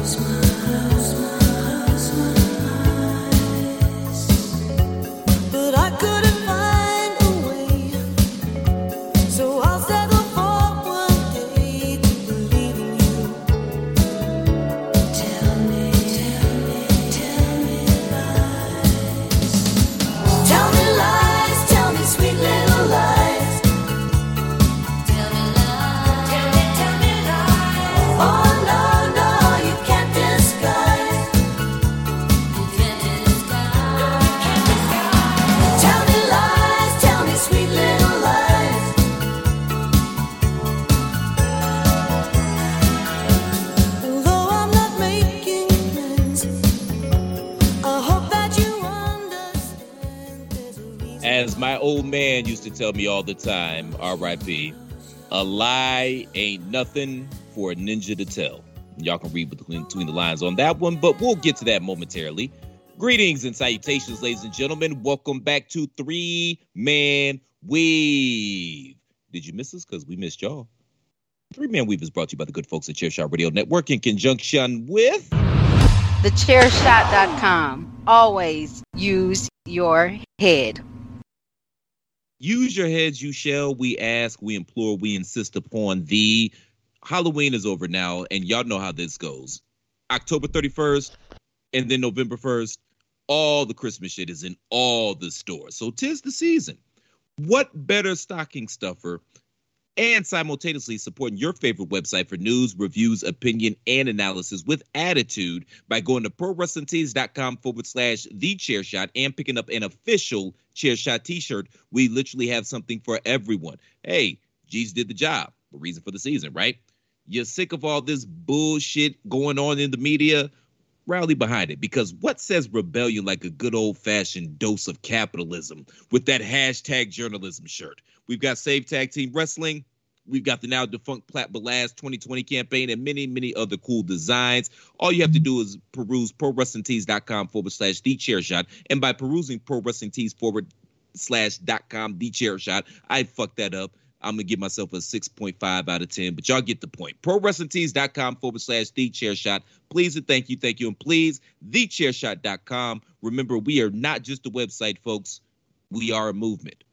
Close man used to tell me all the time, RIP, a lie ain't nothing for a ninja to tell. Y'all can read between, the lines on that one, but we'll get to that momentarily. Greetings and salutations, ladies and gentlemen. Welcome back to Three Man Weave. Did you miss us? Because we missed y'all. Three Man Weave is brought to you by the good folks at Chairshot Radio Network in conjunction with Thechairshot.com. Always use your head. Use your heads, you shall. We ask, we implore, we insist upon thee. Halloween is over now, and y'all know how this goes. October 31st and then November 1st, all the Christmas shit is in all the stores. So tis the season. What better stocking stuffer and simultaneously supporting your favorite website for news, reviews, opinion, and analysis with attitude by going to prowrestlingtees.com forward slash the chair shot and picking up an official chair shot t-shirt. We literally have something for everyone. Hey, G's did the job. The reason for the season, right? You're sick of all this bullshit going on in the media? Rally behind it because what says rebellion like a good old fashioned dose of capitalism with that hashtag journalism shirt? We've got Save Tag Team Wrestling. We've got the now defunct Plat Belaz 2020 campaign and many, many other cool designs. All you have to do is peruse prowrestlingtees.com forward slash the chair shot. And by perusing pro wrestling tees forward slash dot com the chair shot, I fucked that up. I'm gonna give myself a 6.5 out of 10, but y'all get the point. ProWrestlingTees.com forward slash the chair shot. Please and thank you, thank you, and please, thechairshot.com. Remember, we are not just a website, folks. We are a movement.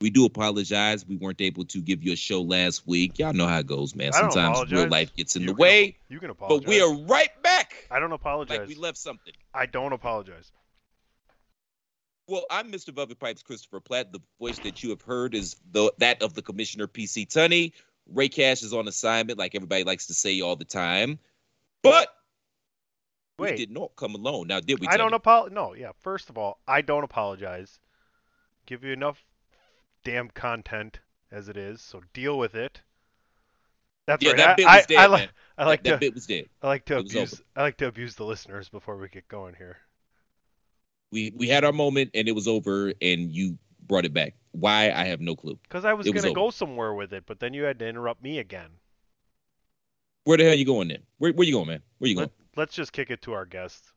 We do apologize. We weren't able to give you a show last week. Y'all know how it goes, man. Sometimes real life gets in You the can- way, You can apologize. but we are right back. I don't apologize. Like we left something. I don't apologize. Well, I'm Mr. Velvet Pipes Christopher Platt. The voice that you have heard is the that of the Commissioner PC Tunney. Ray Cash is on assignment, like everybody likes to say all the time. But Wait. we did not come alone. Now, did we? I don't apologize. No, yeah. First of all, I don't apologize. Give you enough damn content as it is, so deal with it. That's Yeah, right. that I, bit I, was dead, I, like. I like that, that bit was dead. I like to abuse. I like to abuse the listeners before we get going here. We we had our moment and it was over, and you brought it back. Why? I have no clue. Because I was It gonna over. go somewhere with it, but then you had to interrupt me again. Where the hell are you going then? Where where you going, man? Where you going? Let, let's just kick it to our guests.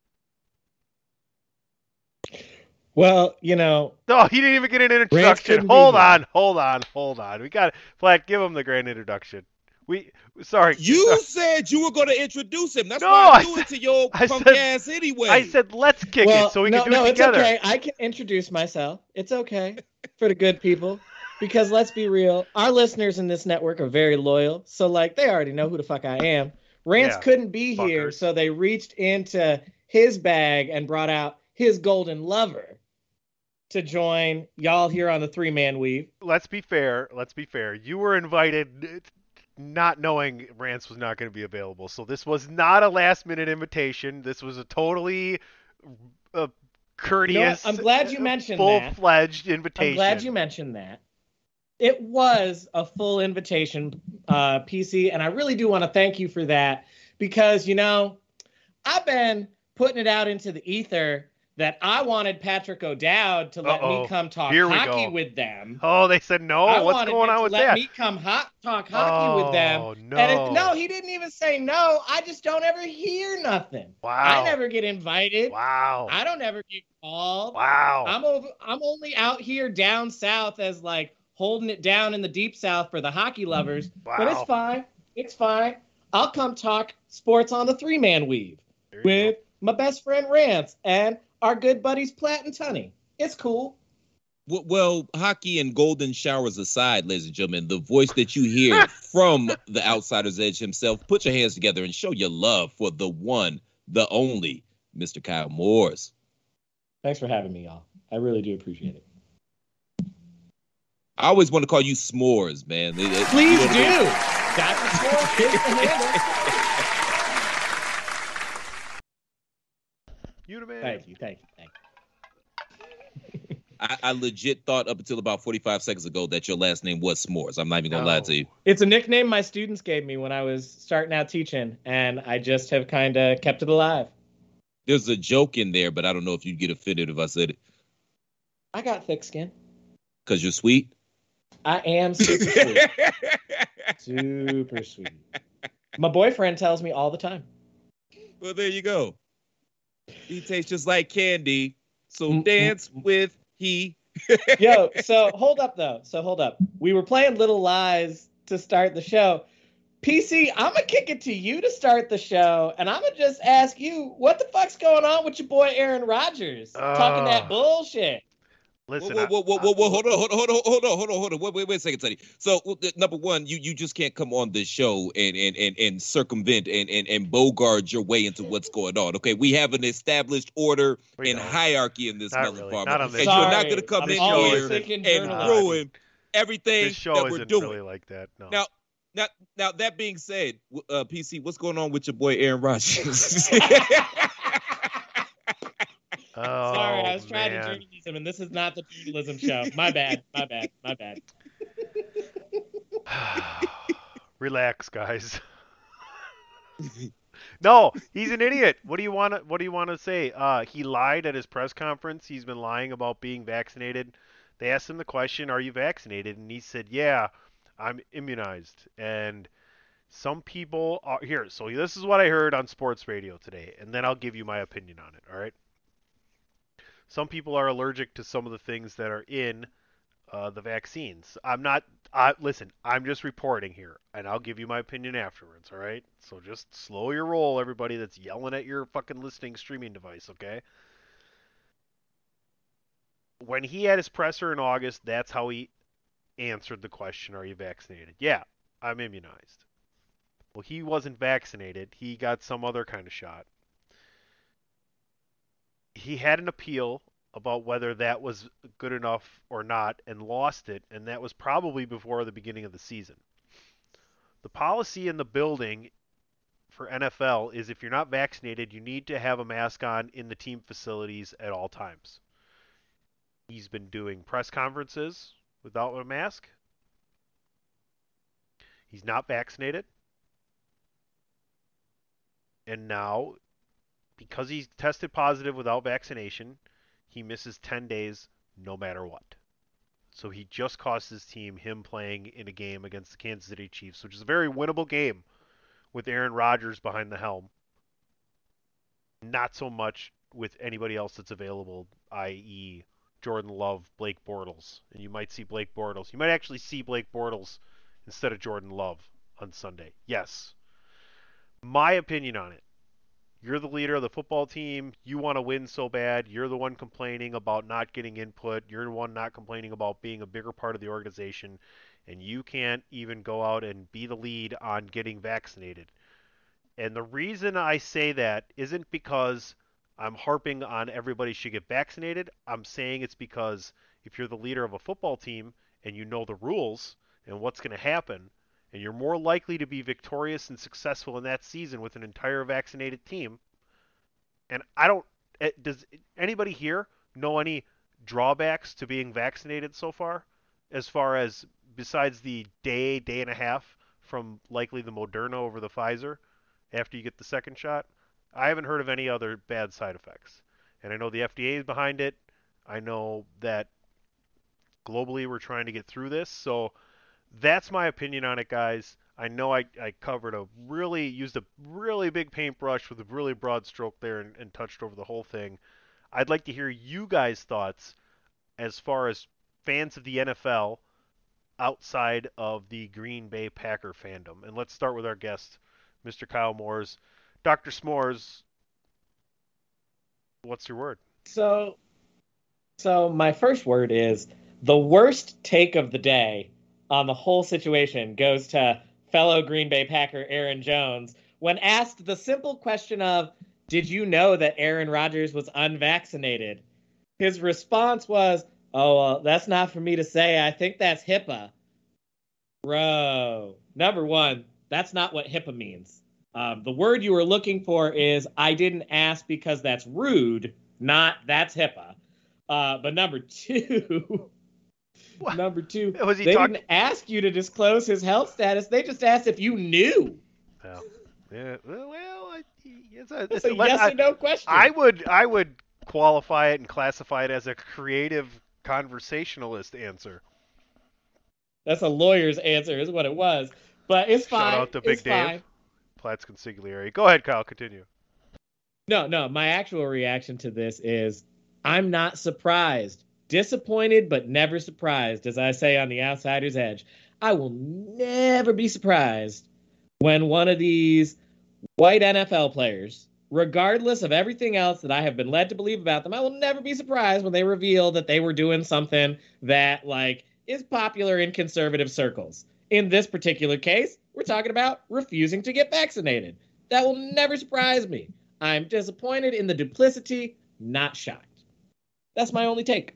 Well, you know, No, he didn't even get an introduction. Hold on, hold on, hold on. We got Flat. Give him the grand introduction. We sorry. You said you were going to introduce him. That's No, why I I do it to your I punk said- ass anyway. I said let's kick well, it so we no, can do no, it together. it's okay. I can introduce myself. It's okay for the good people. Because let's be real, our listeners in this network are very loyal. So like they already know who the fuck I am. Rance Yeah, couldn't be here, so they reached into his bag and brought out his golden lover to join y'all here on the three man weave. Let's be fair. Let's be fair. You were invited not knowing Rance was not going to be available. So this was not a last minute invitation. This was a totally uh, courteous I'm glad you mentioned full-fledged invitation. I'm glad you mentioned that. It was a full invitation, uh, PC, and I really do want to thank you for that because, you know, I've been putting it out into the ether that I wanted Patrick O'Dowd to let Uh-oh. me come talk hockey go. with them. Oh, they said no. I What's going on with let that? me come hot talk hockey with them. Oh, no. And it, no, he didn't even say no. I just don't ever hear nothing. Wow. I never get invited. Wow. I don't ever get called. Wow. I'm over, I'm only out here down south as like holding it down in the deep south for the hockey mm, lovers. Wow. But it's fine. It's fine. I'll come talk sports on the three man weave with my best friend Rance and our good buddies Platt and Tunney. It's cool. Well, hockey and golden showers aside, ladies and gentlemen, the voice that you hear from the outsider's edge himself, put your hands together and show your love for the one, the only, Mr. Kyle Moores. Thanks for having me, y'all. I really do appreciate it. I always want to call you S'mores, man. Please you know what I do. mean? Got the score. Here's the handle. You the man. Thank you. Thank you. Thank you. I, I legit thought up until about 45 seconds ago that your last name was S'mores. I'm not even gonna lie to you. It's a nickname my students gave me when I was starting out teaching, and I just have kind of kept it alive. There's a joke in there, but I don't know if you'd get offended if I said it I got thick skin. because you're sweet. I am super sweet. super sweet. My boyfriend tells me all the time. well, there you go. He tastes just like candy, so Mm, mm, dance with he. Yo, so hold up though. So hold up. We were playing Little Lies to start the show. PC, I'm gonna kick it to you to start the show, and I'm gonna just ask you, what the fuck's going on with your boy Aaron Rodgers talking that Uh, bullshit? Listen. whoa, whoa, whoa, whoa, whoa, hold on, hold on, hold on, hold on, hold on, hold on. Wait, wait, wait a second, Teddy. So, number one, you you just can't come on this show and and and, and circumvent and, and and bogard your way into what's going on. Okay, we have an established order We and don't. hierarchy in this Not melon really. farmer, and this you're not going to come I'm in here and journalism. ruin everything This show that we're isn't doing. really like that. No. Now, now, now that being said, uh, PC, what's going on with your boy Aaron Rodgers? oh, Sorry, I was trying man. to journalism, and this is not the journalism show. My bad. My bad. My bad. Relax, guys. no, he's an idiot. What do you want to What do you want to say? Uh, he lied at his press conference. He's been lying about being vaccinated. They asked him the question, "Are you vaccinated?" And he said, "Yeah, I'm immunized." And some people are here. So this is what I heard on sports radio today, and then I'll give you my opinion on it. All right. Some people are allergic to some of the things that are in uh, the vaccines. I'm not. I listen. I'm just reporting here, and I'll give you my opinion afterwards. All right. So just slow your roll, everybody that's yelling at your fucking listening streaming device. Okay. When he had his presser in August, that's how he answered the question: Are you vaccinated? Yeah, I'm immunized. Well, he wasn't vaccinated. He got some other kind of shot. He had an appeal about whether that was good enough or not and lost it, and that was probably before the beginning of the season. The policy in the building for NFL is if you're not vaccinated, you need to have a mask on in the team facilities at all times. He's been doing press conferences without a mask. He's not vaccinated. And now, because he's tested positive without vaccination, he misses 10 days no matter what. So he just cost his team him playing in a game against the Kansas City Chiefs, which is a very winnable game with Aaron Rodgers behind the helm. Not so much with anybody else that's available, i.e., Jordan Love, Blake Bortles. And you might see Blake Bortles. You might actually see Blake Bortles instead of Jordan Love on Sunday. Yes. My opinion on it. You're the leader of the football team. You want to win so bad. You're the one complaining about not getting input. You're the one not complaining about being a bigger part of the organization. And you can't even go out and be the lead on getting vaccinated. And the reason I say that isn't because I'm harping on everybody should get vaccinated. I'm saying it's because if you're the leader of a football team and you know the rules and what's going to happen, and you're more likely to be victorious and successful in that season with an entire vaccinated team. And I don't. eh, Does anybody here know any drawbacks to being vaccinated so far? As far as besides the day, day and a half from likely the Moderna over the Pfizer after you get the second shot, I haven't heard of any other bad side effects. And I know the FDA is behind it. I know that globally we're trying to get through this. So that's my opinion on it, guys. I know I, I covered a really used a really big paintbrush with a really broad stroke there and, and touched over the whole thing. I'd like to hear you guys' thoughts as far as fans of the NFL outside of the Green Bay Packer fandom. And let's start with our guest, Mr. Kyle Moores. Dr. S'mores, what's your word? So, so my first word is the worst take of the day on the whole situation goes to fellow Green Bay Packer Aaron Jones when asked the simple question of, "Did you know that Aaron Rodgers was unvaccinated?" His response was, "Oh, well, that's not for me to say. I think that's HIPAA." Bro, number one, that's not what HIPAA means. Um, the word you were looking for is I didn't ask because that's rude, not that's HIPAA. Uh, but number two, What? number two, Was he they talking? didn't ask you to disclose his health status. They just asked if you knew. Yeah. Yeah. Well, well, I, it's a, It's it's a a, yes I, or no question. I would I would qualify it and classify it as a creative conversationalist answer. That's a lawyer's answer, is what it was. But it's fine. Shout out to Big it's Dave. fine. Platts consigliere. Go ahead, Kyle. Continue. No, no. My actual reaction to this is I'm not surprised. Disappointed, but never surprised, as I say on the outsider's edge. I will never be surprised when one of these white NFL players, regardless of everything else that I have been led to believe about them, I will never be surprised when they reveal that they were doing something that, like, is popular in conservative circles. In this particular case, we're talking about refusing to get vaccinated. That will never surprise me. I'm disappointed in the duplicity, not shocked. That's my only take.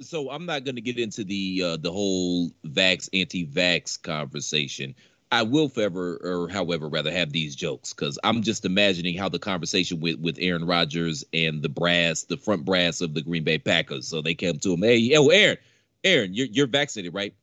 So I'm not going to get into the uh, the whole vax anti-vax conversation. I will forever, or however, rather have these jokes because I'm just imagining how the conversation with with Aaron Rodgers and the brass, the front brass of the Green Bay Packers. So they came to him, hey, oh Aaron, Aaron, you're you're vaccinated, right?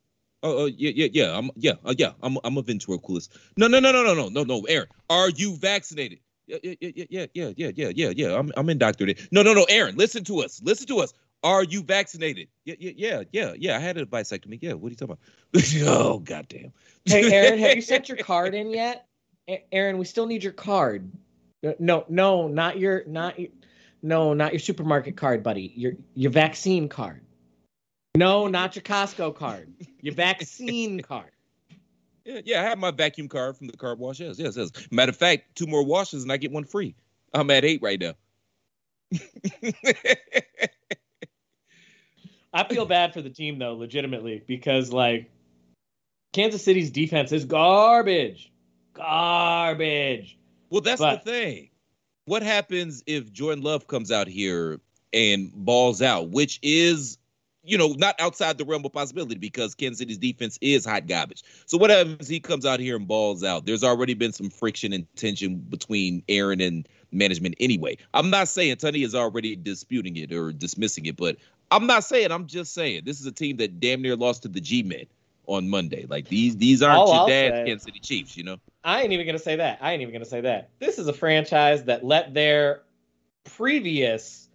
Oh, oh yeah, yeah, yeah, I'm yeah, uh, yeah, I'm I'm a ventriloquist. No, no, no, no, no, no, no, no, Aaron, are you vaccinated? Yeah, yeah, yeah, yeah, yeah, yeah, yeah, yeah. I'm I'm indoctrinated. No, no, no, Aaron, listen to us, listen to us. Are you vaccinated? Yeah, yeah, yeah, yeah, yeah. I had a vasectomy. Yeah, what are you talking about? oh, goddamn. Hey, Aaron, have you sent your card in yet? A- Aaron, we still need your card. Uh, No, no, not your, not your, no, not your supermarket card, buddy. Your your vaccine card. No, not your Costco card. Your vaccine card. Yeah, yeah, I have my vacuum card from the car wash. Yes, yes, yes. Matter of fact, two more washes and I get one free. I'm at eight right now. I feel bad for the team though, legitimately, because like Kansas City's defense is garbage. Garbage. well, that's But- the thing. What happens if Jordan Love comes out here and balls out, which is, you know, not outside the realm of possibility because Kansas City's defense is hot garbage. So what happens if he comes out here and balls out? There's already been some friction and tension between Aaron and management anyway. I'm not saying Tunney is already disputing it or dismissing it, but I'm not saying. I'm just saying this is a team that damn near lost to the G-men on Monday. Like these, these aren't All your I'll dad's say- Kansas City Chiefs, you know. I ain't even gonna say that. I ain't even gonna say that. This is a franchise that let their previous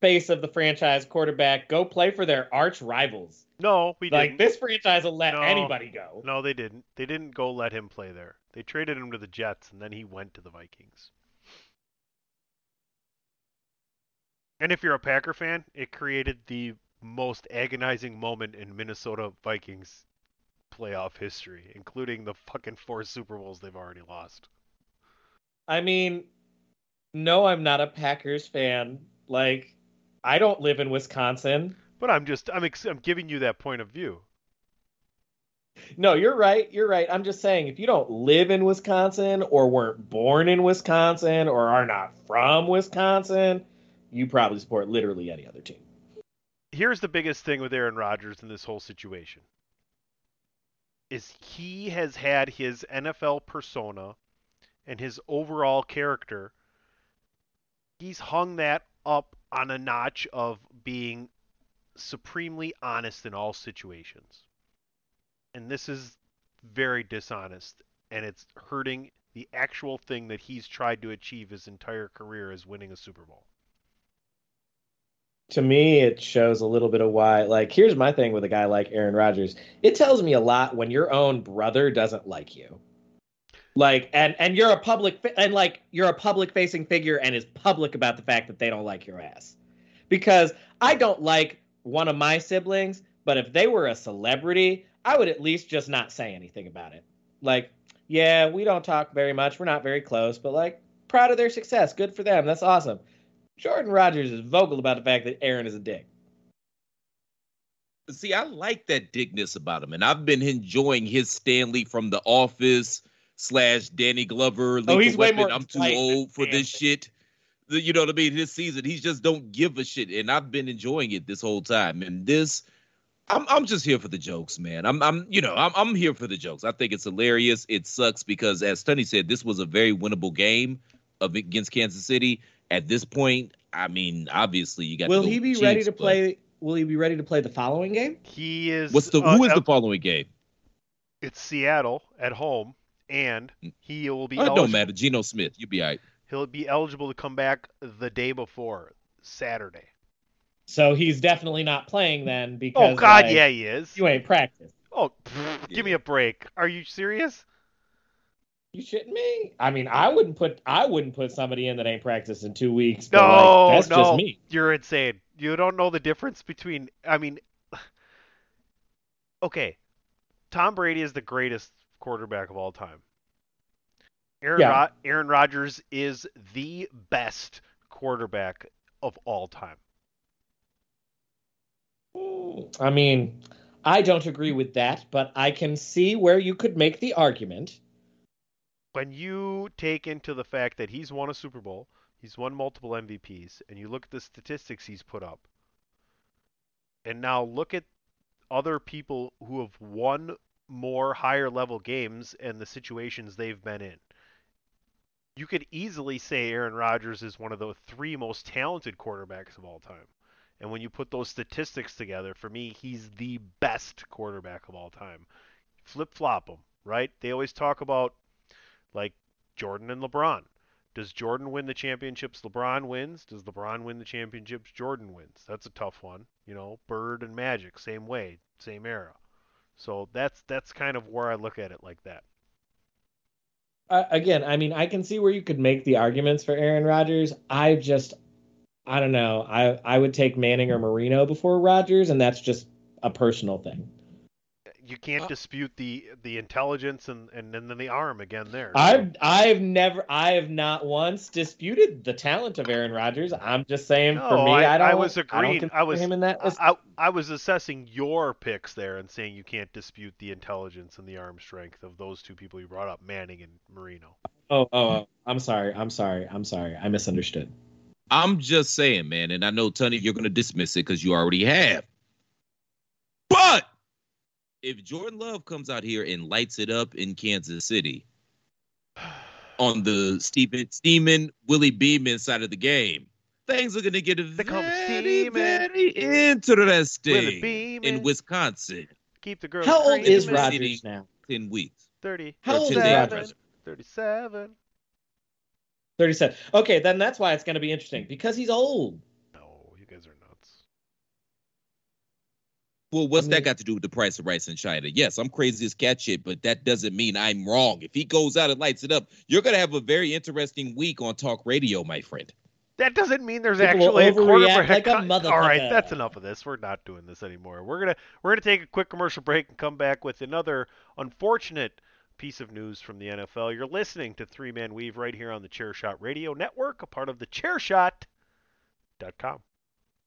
face of the franchise quarterback go play for their arch rivals. No, we Like didn't. this franchise will let No. anybody go. No, they didn't. They didn't go let him play there. They traded him to the Jets, and then he went to the Vikings. And if you're a Packer fan, it created the most agonizing moment in Minnesota Vikings playoff history, including the fucking four Super Bowls they've already lost. I mean, no, I'm not a Packers fan. Like, I don't live in Wisconsin. But I'm just I'm ex- I'm giving you that point of view. No, you're right. You're right. I'm just saying, if you don't live in Wisconsin or weren't born in Wisconsin or are not from Wisconsin, you probably support literally any other team. Here's the biggest thing with Aaron Rodgers in this whole situation. Is he has had his NFL persona and his overall character he's hung that up on a notch of being supremely honest in all situations. And this is very dishonest and it's hurting the actual thing that he's tried to achieve his entire career is winning a Super Bowl. To me, it shows a little bit of why. Like, here's my thing with a guy like Aaron Rodgers. It tells me a lot when your own brother doesn't like you. Like, and and you're a public fi- and like you're a public facing figure and is public about the fact that they don't like your ass. Because I don't like one of my siblings, but if they were a celebrity, I would at least just not say anything about it. Like, yeah, we don't talk very much. We're not very close, but like, proud of their success. Good for them. That's awesome. Jordan Rodgers is vocal about the fact that Aaron is a dick. See, I like that dickness about him, and I've been enjoying his Stanley from The Office slash Danny Glover. Oh, he's way more I'm too old for this shit. You know what I mean? This season, he's just don't give a shit, and I've been enjoying it this whole time. And this, I'm I'm just here for the jokes, man. I'm I'm you know I'm I'm here for the jokes. I think it's hilarious. It sucks because, as Tony said, this was a very winnable game of against Kansas City. At this point, I mean, obviously you got. Will to go he be the ready to but play? Will he be ready to play the following game? He is What's the uh, who is el- the following game? it's Seattle at home, and he will be Oh, it don't matter. Geno Smith, you'll be all right. He'll be eligible to come back the day before Saturday. So he's definitely not playing then because. Oh. God, like, yeah, he is. You ain't practiced. Oh, pfft, give me a break. Are you serious? You shitting me? I mean, I wouldn't put I wouldn't put somebody in that ain't practiced in two weeks. No, like, that's no, just me. you're insane. You don't know the difference between. I mean, okay, Tom Brady is the greatest quarterback of all time. Aaron Yeah. Rod- Aaron Rodgers is the best quarterback of all time. I mean, I don't agree with that, but I can see where you could make the argument. When you take into the fact that he's won a Super Bowl, he's won multiple MVPs, and you look at the statistics he's put up, and now look at other people who have won more higher level games and the situations they've been in. You could easily say Aaron Rodgers is one of the three most talented quarterbacks of all time. And when you put those statistics together, for me, he's the best quarterback of all time. Flip flop them, right? They always talk about like Jordan and LeBron. Does Jordan win the championships LeBron wins? Does LeBron win the championships Jordan wins? That's a tough one. You know, Bird and Magic, same way, same era. So that's that's kind of where I look at it like that. Uh, again, I mean, I can see where you could make the arguments for Aaron Rodgers. I just, I don't know. I I would take Manning or Marino before Rodgers, and that's just a personal thing. You can't uh, dispute the the intelligence and and, and then the arm again there. I've I've never I have not once disputed the talent of Aaron Rodgers. I'm just saying No, for me, I- I, don't. I was I agreeing. consider I was- him in that. list. I, I was assessing your picks there and saying you can't dispute the intelligence and the arm strength of those two people you brought up, Manning and Marino. oh, oh, oh, I'm sorry. I'm sorry. I'm sorry. I misunderstood. I'm just saying, man, and I know Tony, you're gonna dismiss it because you already have. But if Jordan Love comes out here and lights it up in Kansas City on the Steven Steeman Willie Beamen side of the game, things are gonna get come very, very interesting in Wisconsin. Keep the girls How old is screaming. Rodgers now? Ten weeks. 30. How old is Rodgers? 37. 37. Okay, then that's why it's going to be interesting because he's old. No, you guys are nuts. Well, what's I that mm-hmm. got to do with the price of rice in China? Yes, I'm crazy as cat shit, but that doesn't mean I'm wrong. If he goes out and lights it up, you're gonna have a very interesting week on talk radio, my friend. That doesn't mean there's People actually a overreact quarterback. like a con- All right, that's enough of this. We're not doing this anymore. We're gonna we're gonna take a quick commercial break and come back with another unfortunate piece of news from the NFL. You're listening to Three Man Weave right here on the Chairshot Radio Network, a part of the Chairshot.com.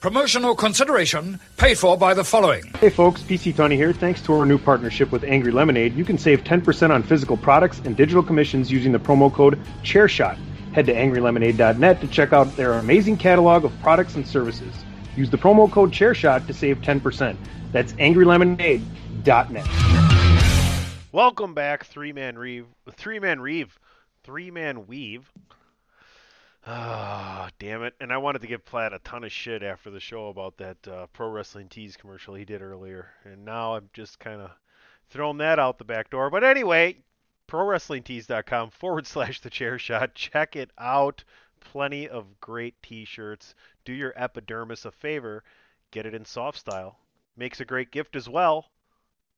Promotional consideration paid for by the following. Hey folks, PC Tony here. Thanks to our new partnership with Angry Lemonade, you can save 10% on physical products and digital commissions using the promo code ChairShot. Head to angrylemonade.net to check out their amazing catalog of products and services. Use the promo code ChairShot to save 10%. That's angrylemonade.net. Welcome back, Three Man Reeve. Three Man Reeve. Three Man Weave. Ah, damn it. And I wanted to give Platt a ton of shit after the show about that uh, Pro Wrestling Tees commercial he did earlier. And now I'm just kind of throwing that out the back door. But anyway, ProWrestlingTees.com forward slash the chair shot. Check it out. Plenty of great t shirts. Do your epidermis a favor. Get it in soft style. Makes a great gift as well.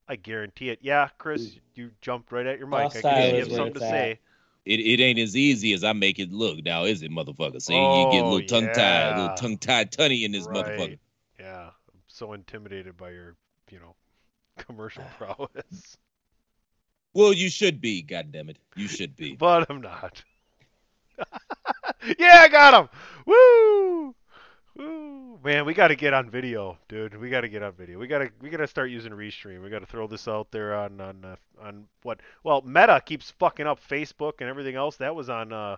I guarantee it. Yeah, Chris, you jumped right at your mic. Soft I style guess you have something to it's say. It, it ain't as easy as I make it look now, is it, motherfucker? See, you get a Oh, little tongue tied, yeah. little tongue tied Tunney in this Right. motherfucker. Yeah, I'm so intimidated by your, you know, commercial prowess. Well, you should be, goddammit. You should be. But I'm not. yeah, I got him. Woo! Woo! Man, we got to get on video, dude. We got to get on video. We got to we got to start using Restream. We got to throw this out there on on uh, on what? Well, Meta keeps fucking up Facebook and everything else. That was on uh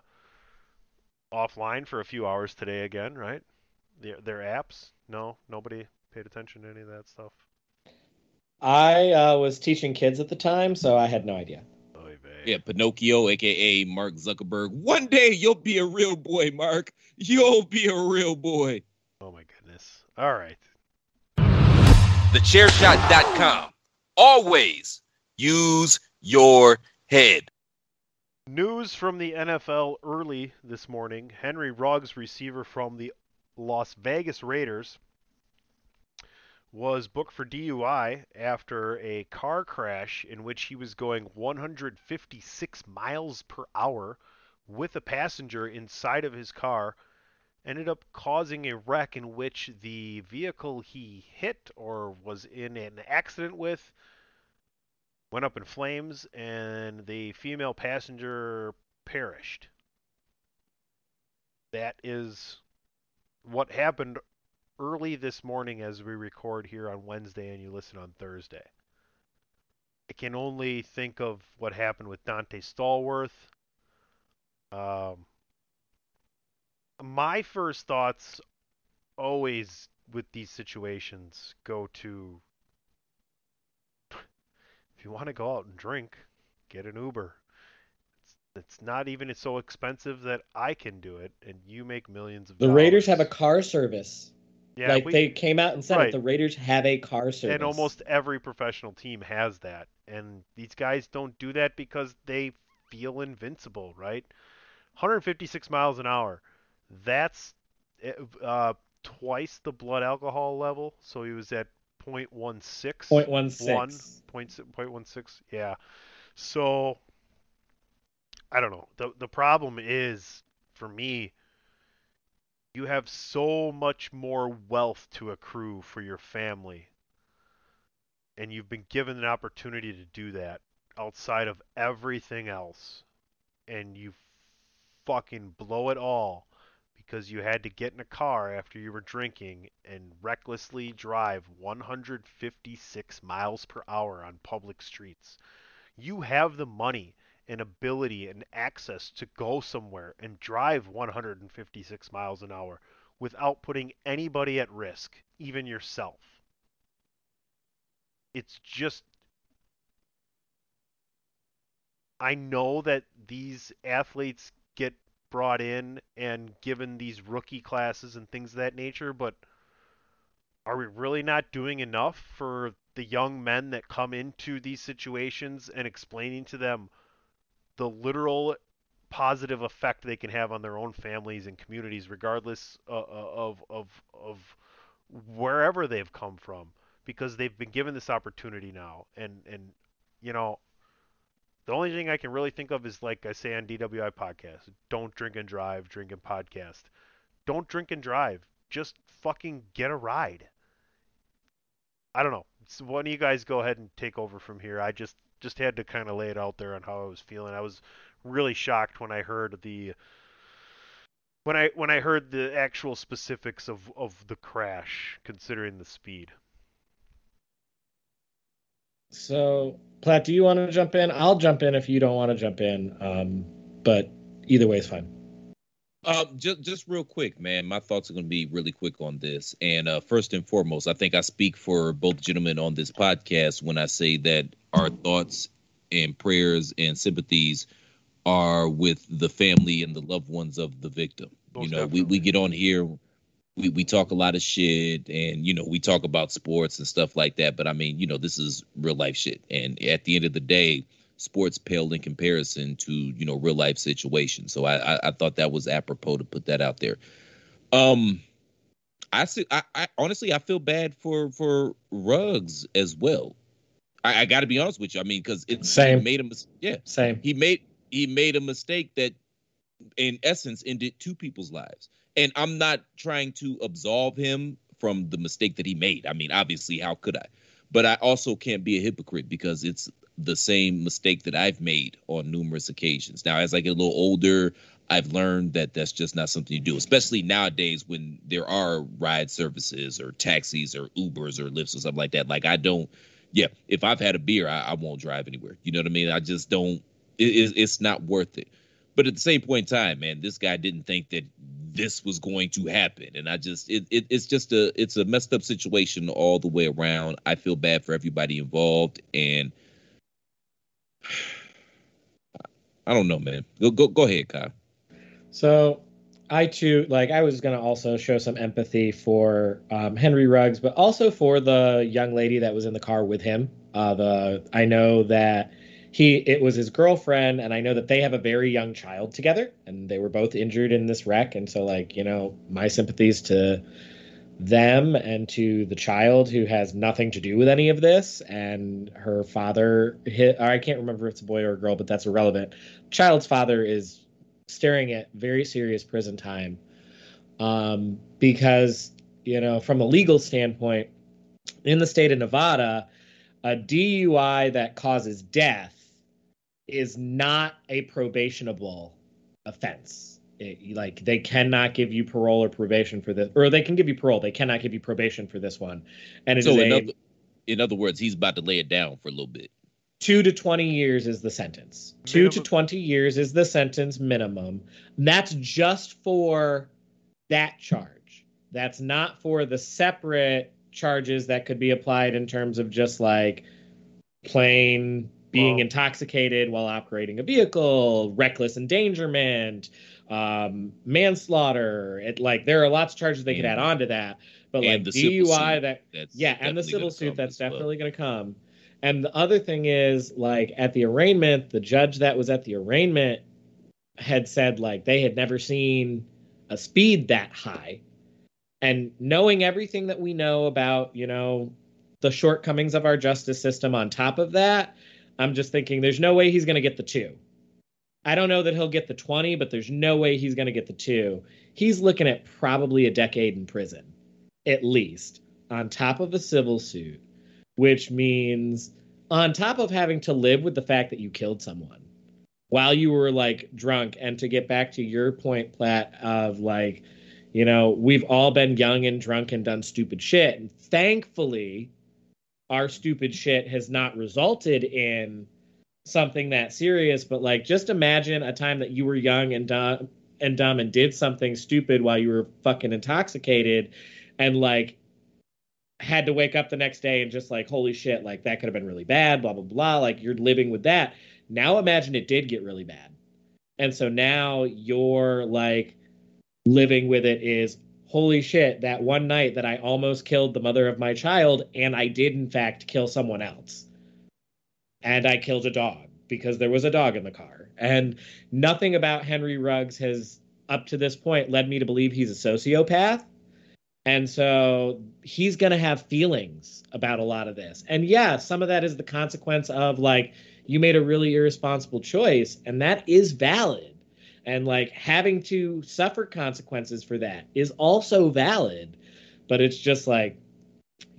offline for a few hours today again, right? Their their apps? No, nobody paid attention to any of that stuff. I uh, was teaching kids at the time, so I had no idea. Oy. Yeah, Pinocchio, aka Mark Zuckerberg. One day you'll be a real boy, Mark. You'll be a real boy. Oh my goodness. All right. Thechairshot.com. Always use your head. News from the NFL early this morning. Henry Ruggs, receiver from the Las Vegas Raiders, was booked for DUI after a car crash in which he was going 156 miles per hour with a passenger inside of his car. Ended up causing a wreck in which the vehicle he hit or was in an accident with went up in flames and the female passenger perished. That is what happened early this morning as we record here on Wednesday and you listen on Thursday. I can only think of what happened with Donte Stallworth. Um, my first thoughts always with these situations go to if you want to go out and drink, get an Uber. It's, it's not even so expensive that I can do it, and you make millions of dollars. The dollars. Raiders have a car service. Yeah, like we- they came out and said Right. it. The Raiders have a car service. and almost every professional team has that. And these guys don't do that because they feel invincible, right? 156 miles an hour. That's uh, twice the blood alcohol level, so he was at 0.16. 0.16. One, 0.16, yeah. So, I don't know. The, the problem is, for me, you have so much more wealth to accrue for your family. And you've been given an opportunity to do that outside of everything else. And you fucking blow it all because you had to get in a car after you were drinking and recklessly drive 156 miles per hour on public streets. You have the money and ability and access to go somewhere and drive 156 miles an hour without putting anybody at risk, even yourself. It's just I know that these athletes get brought in and given these rookie classes and things of that nature, but are we really not doing enough for the young men that come into these situations and explaining to them the literal positive effect they can have on their own families and communities, regardless uh, of of of wherever they've come from, because they've been given this opportunity now, and and you know. The only thing I can really think of is like I say on DWI podcast, don't drink and drive, drink and podcast. Don't drink and drive. Just fucking get a ride. I don't know. So why don't you guys go ahead and take over from here? I just just had to kind of lay it out there on how I was feeling. I was really shocked when I heard the when I when I heard the actual specifics of of the crash, considering the speed. So, Platt, do you want to jump in? I'll jump in if you don't want to jump in. Um, but either way is fine. Uh, just just real quick, man. My thoughts are going to be really quick on this. And uh, first and foremost, I think I speak for both gentlemen on this podcast when I say that our thoughts and prayers and sympathies are with the family and the loved ones of the victim. Most you know, we, we get on here, we, we talk a lot of shit, and you know, we talk about sports and stuff like that. But I mean, you know, this is real life shit. And at the end of the day, sports paled in comparison to you know real life situations. So I, I I thought that was apropos to put that out there. Um, I see. I, I honestly I feel bad for for Ruggs as well. I, I got to be honest with you. I mean, because it's Same. He made a mis- yeah. Same. He made he made a mistake that, in essence, ended two people's lives. And I'm not trying to absolve him from the mistake that he made. I mean, obviously, how could I? But I also can't be a hypocrite because it's the same mistake that I've made on numerous occasions. Now, as I get a little older, I've learned that that's just not something you do, especially nowadays when there are ride services or taxis or Ubers or Lyfts or something like that. Like, I don't, yeah, if I've had a beer, I, I won't drive anywhere. You know what I mean? I just don't, it, it, it's not worth it. But at the same point in time, man, this guy didn't think that this was going to happen, and I just it, it it's just a it's a messed up situation all the way around. I feel bad for everybody involved, and I don't know, man. Go go go ahead, Kyle. So I too like I was gonna also show some empathy for um, Henry Ruggs, but also for the young lady that was in the car with him. Uh, the I know that he it was his girlfriend, and I know that they have a very young child together, and they were both injured in this wreck. And so like you know my sympathies to them and to the child who has nothing to do with any of this and her father hit i can't remember if it's a boy or a girl but that's irrelevant child's father is staring at very serious prison time um, because you know from a legal standpoint in the state of nevada a dui that causes death is not a probationable offense it, like they cannot give you parole or probation for this or they can give you parole they cannot give you probation for this one and So a in other, in other words, he's about to lay it down for a little bit. Two to 20 years is the sentence. Two to 20 years is the sentence minimum. And that's just for that charge. That's not for the separate charges that could be applied in terms of just like plain being intoxicated while operating a vehicle reckless endangerment um manslaughter. It like there are lots of charges they could add on to that but like dui that that's yeah and the civil suit that's as well. definitely going to come and the other thing is like at the arraignment the judge that was at the arraignment had said like they had never seen a speed that high and knowing everything that we know about, you know, the shortcomings of our justice system on top of that, I'm just thinking there's no way he's going to get the 2. I don't know that he'll get the 20, but there's no way he's going to get the 2. He's looking at probably a decade in prison at least on top of a civil suit, which means on top of having to live with the fact that you killed someone while you were like drunk. And to get back to your point, plat of like, you know, we've all been young and drunk and done stupid shit. And thankfully, our stupid shit has not resulted in something that serious. But like, just imagine a time that you were young and dumb and dumb and did something stupid while you were fucking intoxicated and like had to wake up the next day and just like holy shit like that could have been really bad blah blah blah like you're living with that. Now imagine it did get really bad. And so now you're like living with it is holy shit that one night that i almost killed the mother of my child and i did in fact kill someone else. And i killed a dog because there was a dog in the car. And nothing about henry ruggs has up to this point led me to believe he's a sociopath and so he's going to have feelings about a lot of this. And yeah, some of that is the consequence of like, you made a really irresponsible choice, and that is valid. And like having to suffer consequences for that is also valid. But it's just like,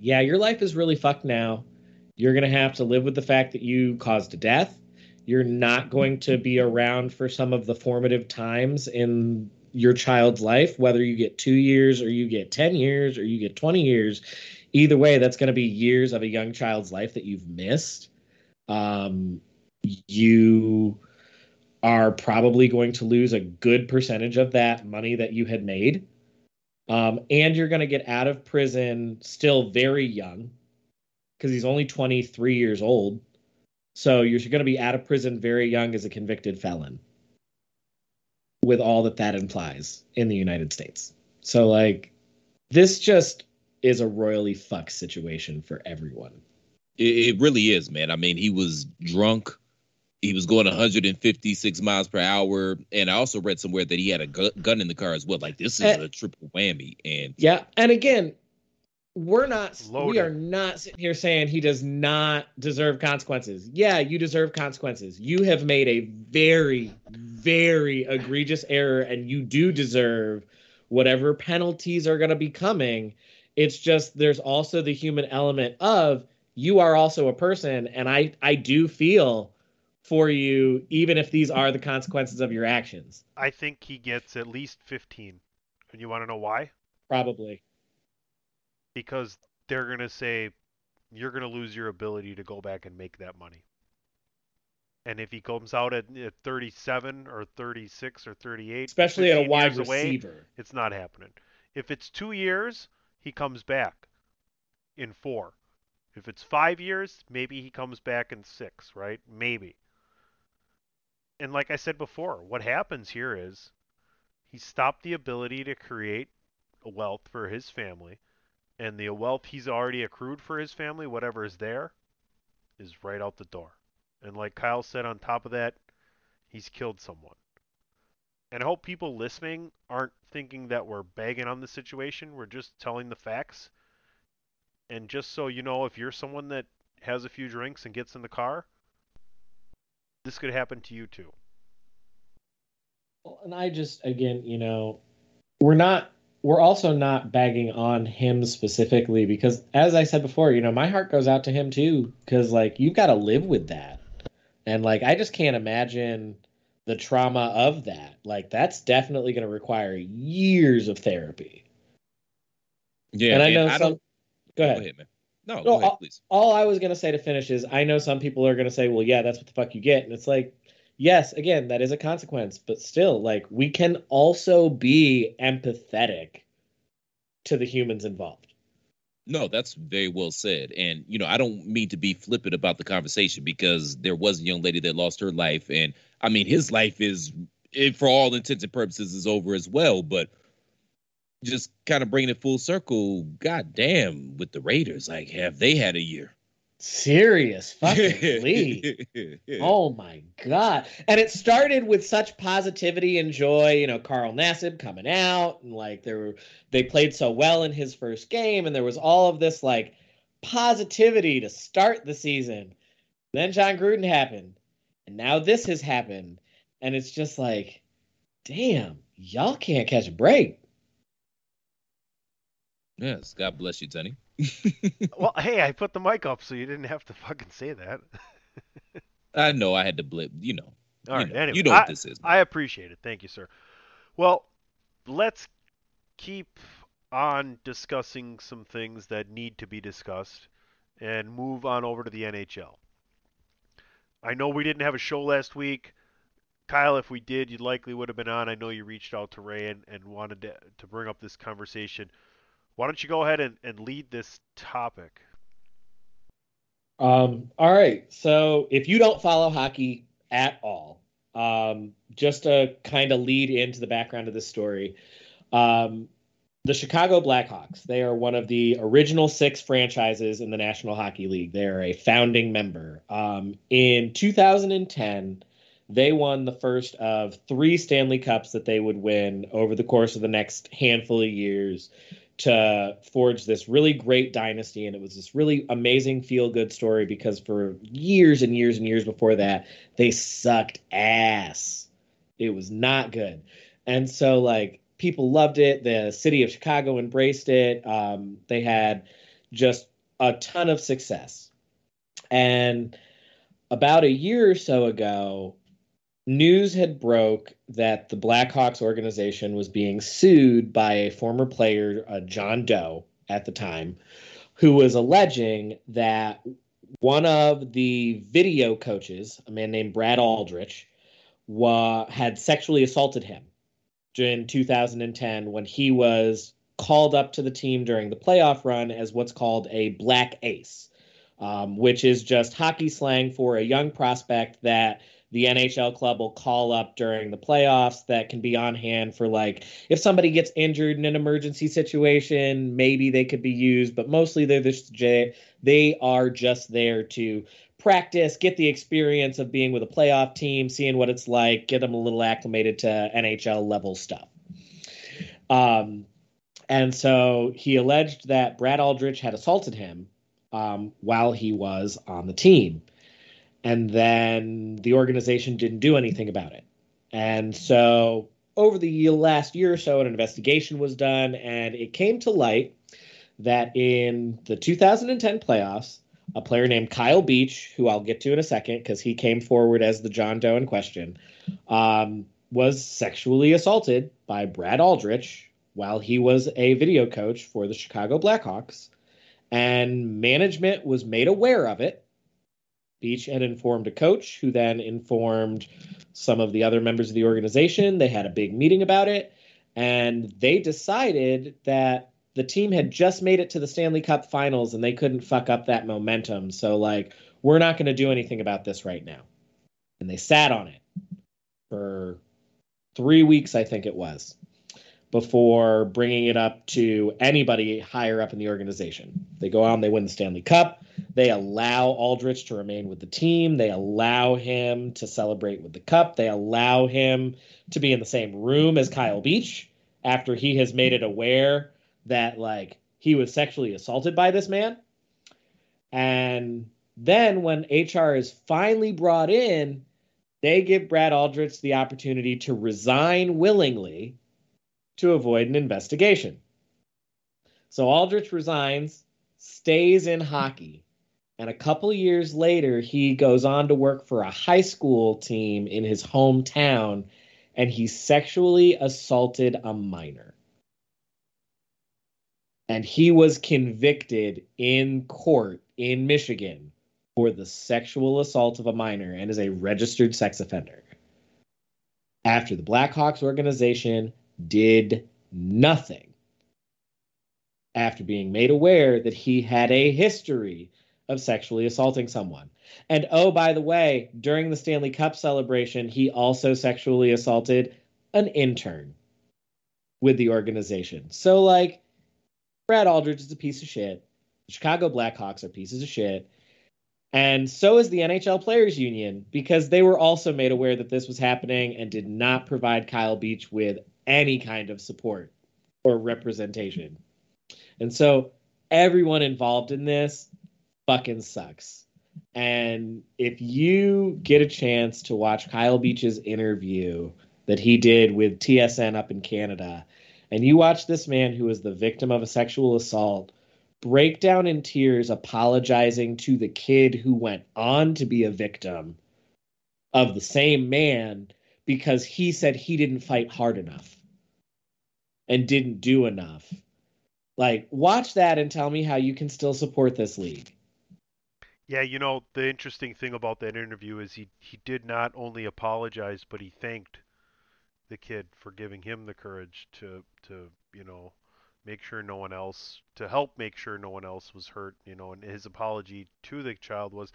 yeah, your life is really fucked now. You're going to have to live with the fact that you caused a death. You're not going to be around for some of the formative times in your child's life, whether you get two years or you get 10 years or you get 20 years. Either way, that's going to be years of a young child's life that you've missed. Um, you are probably going to lose a good percentage of that money that you had made. Um, and you're going to get out of prison still very young because he's only 23 years old. So you're going to be out of prison very young as a convicted felon with all that that implies in the United States. So like this just is a royally fucked situation for everyone. It, it really is, man. I mean, he was drunk. He was going 156 miles per hour, and I also read somewhere that he had a gu- gun in the car as well. Like this is Eh. a triple whammy, and Yeah, and again, we're not we are not sitting here saying he does not deserve consequences. Yeah, you deserve consequences. You have made a very very egregious error and you do deserve whatever penalties are going to be coming. It's just there's also the human element of you are also a person and I I do feel for you even if these are the consequences of your actions. I think he gets at least 15. And you want to know why? Probably. Because they're going to say you're going to lose your ability to go back and make that money. And if he comes out at, at 37 or 36 or 38, Especially at a 15 wide years away, receiver. it's not happening. If it's two years, he comes back in four. If it's five years, maybe he comes back in six, right? Maybe. And like I said before, what happens here is he stopped the ability to create wealth for his family, and the wealth he's already accrued for his family, whatever is there, is right out the door. And like Kyle said, on top of that, he's killed someone. And I hope people listening aren't thinking that we're bagging on the situation. We're just telling the facts. And just so you know, if you're someone that has a few drinks and gets in the car, this could happen to you too. Well, and I just again, you know, we're not we're also not bagging on him specifically because as I said before, you know, my heart goes out to him too cuz like you've got to live with that. And like I just can't imagine the trauma of that. Like that's definitely going to require years of therapy. yeah, and I know I some. Go Go ahead. ahead, man. No, No, ahead, please. all I was gonna say to finish is I know some people are gonna say, well, yeah, that's what the fuck you get, and it's like, yes, again, that is a consequence, but still, like, we can also be empathetic to the humans involved. No, that's very well said. And, you know, I don't mean to be flippant about the conversation because there was a young lady that lost her life. And I mean, his life is, for all intents and purposes, is over as well. But just kind of bringing it full circle, god damn, with the Raiders, like, have they had a year? Serious fucking league. Oh my god! And it started with such positivity and joy. You know, Carl Nassib coming out and like they were they played so well in his first game, and there was all of this like positivity to start the season. Then Jon Gruden happened, and now this has happened, and it's just like, damn, y'all can't catch a break. Yes, God bless you, Tenny. well, hey, I put the mic up so you didn't have to fucking say that. I know I had to blip. You know. All you right. know, anyway, you know I, what this is. I appreciate it. Thank you, sir. Well, let's keep on discussing some things that need to be discussed and move on over to the NHL. I know we didn't have a show last week. Kyle, if we did, you likely would have been on. I know you reached out to Ray and, and wanted to, to bring up this conversation. Why don't you go ahead and, and lead this topic? Um, all right. So if you don't follow hockey at all, um, just to kind of lead into the background of this story, um, the Chicago Blackhawks, they are one of the original six franchises in the National Hockey League. They are a founding member. Um, in 2010, they won the first of three Stanley Cups that they would win over the course of the next handful of years to forge this really great dynasty. And it was this really amazing feel good story because for years and years and years before that, they sucked ass. It was not good. And so, like, people loved it. The city of Chicago embraced it. Um, they had just a ton of success. And about a year or so ago, news had broke that the Blackhawks organization was being sued by a former player, uh, John Doe, at the time, who was alleging that one of the video coaches, a man named Brad Aldrich, wa- had sexually assaulted him in 2010 when he was called up to the team during the playoff run as what's called a black ace, um, which is just hockey slang for a young prospect that the NHL club will call up during the playoffs that can be on hand for like if somebody gets injured in an emergency situation, maybe they could be used, but mostly they're just j- they are just there to practice, get the experience of being with a playoff team, seeing what it's like, get them a little acclimated to NHL level stuff. Um, and so he alleged that Brad Aldrich had assaulted him um, while he was on the team. And then the organization didn't do anything about it. And so over the last year or so, an investigation was done, and it came to light that in the 2010 playoffs, a player named Kyle Beach, who I'll get to in a second because he came forward as the John Doe in question, um, was sexually assaulted by Brad Aldrich while he was a video coach for the Chicago Blackhawks. And management was made aware of it. Beach had informed a coach who then informed some of the other members of the organization. They had a big meeting about it. And they decided that the team had just made it to the Stanley Cup finals and they couldn't fuck up that momentum. So, like, we're not going to do anything about this right now. And they sat on it for three weeks, I think it was, before bringing it up to anybody higher up in the organization. They go on, they win the Stanley Cup. They allow Aldrich to remain with the team. They allow him to celebrate with the cup. They allow him to be in the same room as Kyle Beach after he has made it aware that like he was sexually assaulted by this man. And then when HR is finally brought in, they give Brad Aldrich the opportunity to resign willingly to avoid an investigation. So Aldrich resigns, stays in hockey, and a couple years later, he goes on to work for a high school team in his hometown and he sexually assaulted a minor and he was convicted in court in Michigan for the sexual assault of a minor and is a registered sex offender. After the Blackhawks organization did nothing after being made aware that he had a history of sexually assaulting someone. And oh, by the way, during the Stanley Cup celebration, he also sexually assaulted an intern with the organization. So, like, Brad Aldrich is a piece of shit. The Chicago Blackhawks are pieces of shit. And so is the NHL Players Union because they were also made aware that this was happening and did not provide Kyle Beach with any kind of support or representation. And so everyone involved in this fucking sucks. And if you get a chance to watch Kyle Beach's interview that he did with TSN up in Canada, and you watch this man who was the victim of a sexual assault break down in tears apologizing to the kid who went on to be a victim of the same man because he said he didn't fight hard enough and didn't do enough. Like, watch that and tell me how you can still support this league. Yeah, you know, the interesting thing about that interview is he he did not only apologize, but he thanked the kid for giving him the courage to to, you know, make sure no one else to help make sure no one else was hurt, you know, and his apology to the child was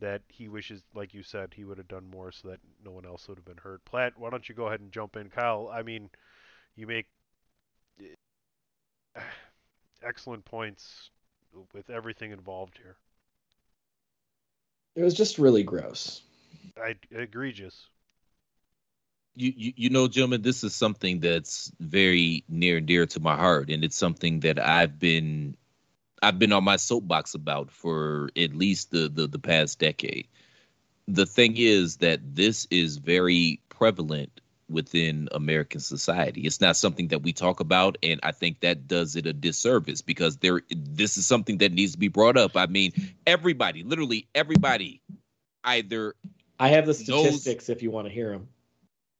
that he wishes like you said he would have done more so that no one else would have been hurt. Platt, why don't you go ahead and jump in, Kyle? I mean, you make excellent points with everything involved here. It was just really gross. I egregious. you, you you know gentlemen this is something that's very near and dear to my heart and it's something that i've been i've been on my soapbox about for at least the the, the past decade the thing is that this is very prevalent within american society it's not something that we talk about and i think that does it a disservice because there this is something that needs to be brought up i mean everybody literally everybody either I have the statistics if you want to hear them.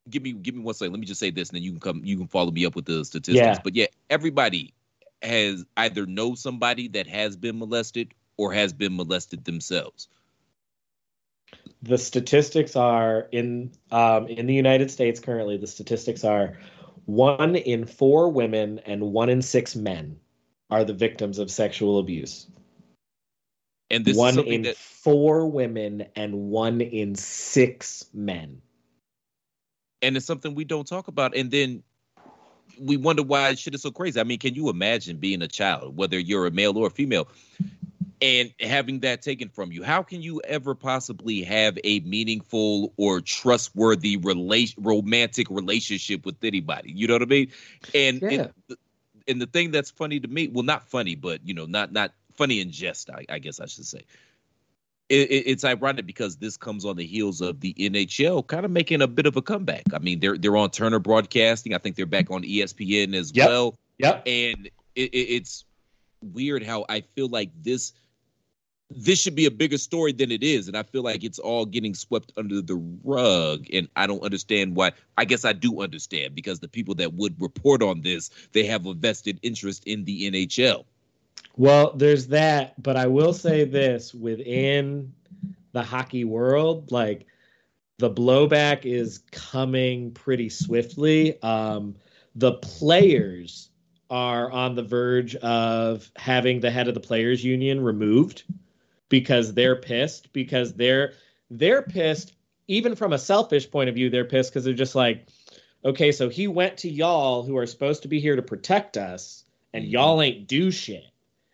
give me give me one second. Let me just say this, and then you can come you can follow me up with the statistics. Yeah. But yeah, everybody has either knows somebody that has been molested or has been molested themselves. The statistics are in um, in the United States currently. The statistics are one in four women and one in six men are the victims of sexual abuse. And this one in that four women and one in six men. and it's something we don't talk about. And then we wonder why shit is so crazy. I mean, can you imagine being a child, whether you're a male or a female, and having that taken from you? How can you ever possibly have a meaningful or trustworthy relation, romantic relationship with anybody? You know what I mean? And Yeah. and, the- and the thing that's funny to me, well, not funny, but you know, not not funny in jest, I, I guess I should say. It, it, it's ironic because this comes on the heels of the NHL kind of making a bit of a comeback. I mean, they're they're on Turner Broadcasting. I think they're back on ESPN as Yep. well. Yep. And it, it's weird how I feel like this this should be a bigger story than it is, and I feel like it's all getting swept under the rug. And I don't understand why. I guess I do understand because the people that would report on this they have a vested interest in the NHL. Well, there's that, but I will say this within the hockey world, like the blowback is coming pretty swiftly. Um, the players are on the verge of having the head of the players union removed because they're pissed because they're they're pissed even from a selfish point of view they're pissed because they're just like okay so he went to y'all who are supposed to be here to protect us and mm-hmm. y'all ain't do shit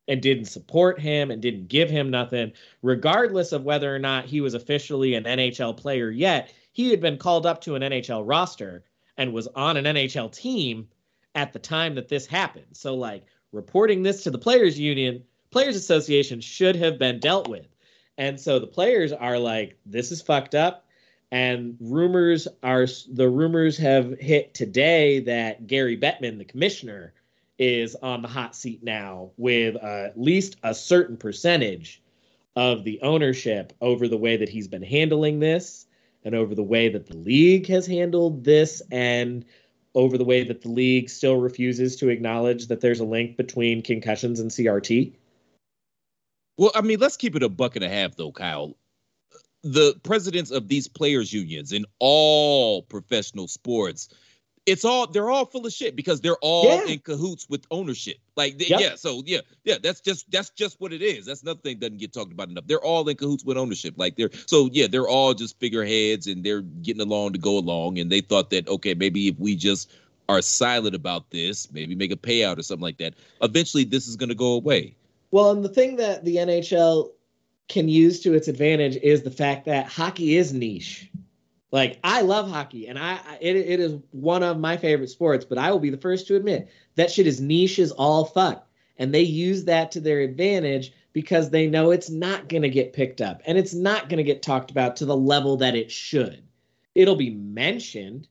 and didn't support him and didn't give him nothing, regardless of whether or not he was officially an NHL player yet. He had been called up to an NHL roster and was on an NHL team at the time that this happened. So, like, reporting this to the Players Union, Players Association should have been dealt with. And so the players are like, this is fucked up. And rumors are, the rumors have hit today that Gary Bettman, the commissioner, is on the hot seat now with uh, at least a certain percentage of the ownership over the way that he's been handling this and over the way that the league has handled this and over the way that the league still refuses to acknowledge that there's a link between concussions and CTE. Well, I mean, let's keep it a buck and a half, though, Kyle. The presidents of these players' unions in all professional sports, it's all they're all full of shit because they're all Yeah. in cahoots with ownership. Like, they, Yep. yeah, so yeah, yeah, that's just that's just what it is. That's nothing that doesn't get talked about enough. They're all in cahoots with ownership. Like they're so yeah, they're all just figureheads and they're getting along to go along. And they thought that okay, maybe if we just are silent about this, maybe make a payout or something like that, eventually this is going to go away. Well, and the thing that the NHL can use to its advantage is the fact that hockey is niche. Like I love hockey, and I it, it is one of my favorite sports. But I will be the first to admit that shit is niche as all fuck, and they use that to their advantage because they know it's not gonna get picked up and it's not gonna get talked about to the level that it should. It'll be mentioned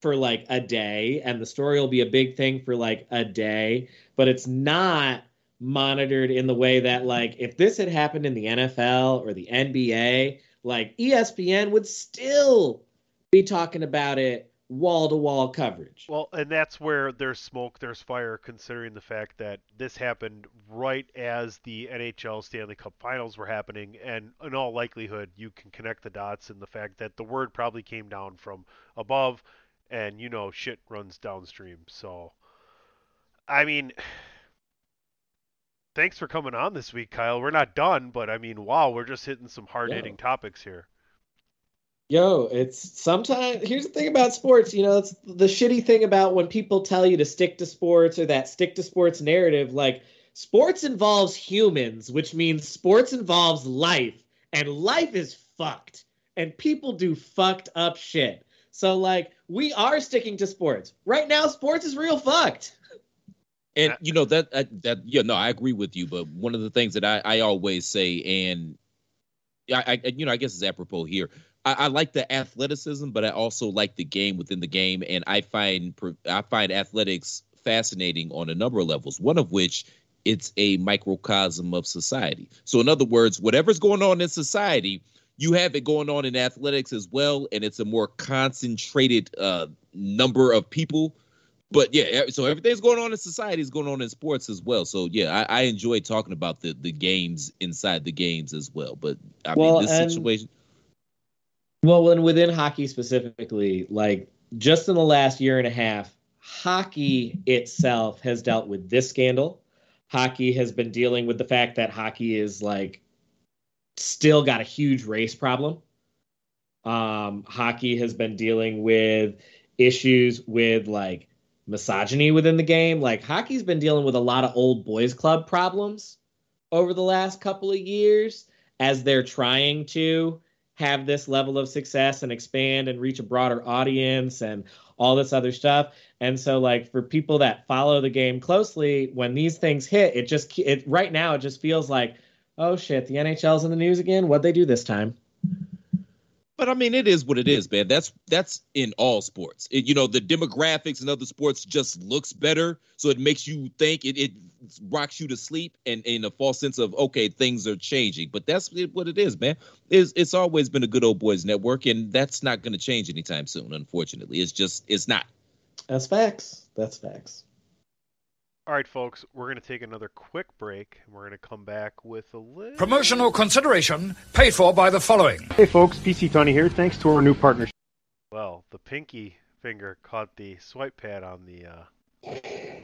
for like a day, and the story will be a big thing for like a day, but it's not monitored in the way that like if this had happened in the NFL or the NBA, like ESPN would still be talking about it wall to wall coverage. Well, and that's where there's smoke, there's fire, considering the fact that this happened right as the NHL Stanley Cup Finals were happening, and in all likelihood, you can connect the dots in the fact that the word probably came down from above, and you know, shit runs downstream. So, I mean, thanks for coming on this week, Kyle. We're not done, but I mean, wow, we're just hitting some hard hitting topics here. Yo, it's sometimes here's the thing about sports, you know, it's the shitty thing about when people tell you to stick to sports or that stick to sports narrative, like sports involves humans, which means sports involves life, and life is fucked. And people do fucked up shit. So like we are sticking to sports. Right now, sports is real fucked. And you know that that yeah no I agree with you, but one of the things that I, I always say, and I, I you know I guess it's apropos here. I, I like the athleticism, but I also like the game within the game, and I find I find athletics fascinating on a number of levels. One of which it's a microcosm of society. So in other words, whatever's going on in society, you have it going on in athletics as well, and it's a more concentrated uh, number of people but yeah, so everything's going on in society is going on in sports as well. So yeah, I, I enjoy talking about the the games inside the games as well. But I Well, mean, this and- situation. Well, and within hockey specifically, like just in the last year and a half, hockey itself has dealt with this scandal. Hockey has been dealing with the fact that hockey is like still got a huge race problem. Um, hockey has been dealing with issues with like misogyny within the game. Like hockey's been dealing with a lot of old boys club problems over the last couple of years as they're trying to have this level of success and expand and reach a broader audience and all this other stuff. And so like for people that follow the game closely, when these things hit, it just it right now it just feels like, oh shit, the NHL's in the news again. What'd they do this time? But I mean, it is what it is, man. That's that's in all sports. It, you know, the demographics in other sports just looks better, so it makes you think it, it rocks you to sleep, and in a false sense of okay, things are changing. But that's what it is, man. It's it's always been a good old boys network, and that's not going to change anytime soon. Unfortunately, it's just it's not. That's facts. That's facts. All right, folks, we're going to take another quick break, and we're going to come back with a little. Promotional consideration paid for by the following. Hey folks, PC Tony here. Thanks to our new partnership. Well, the pinky finger caught the swipe pad on the. Uh...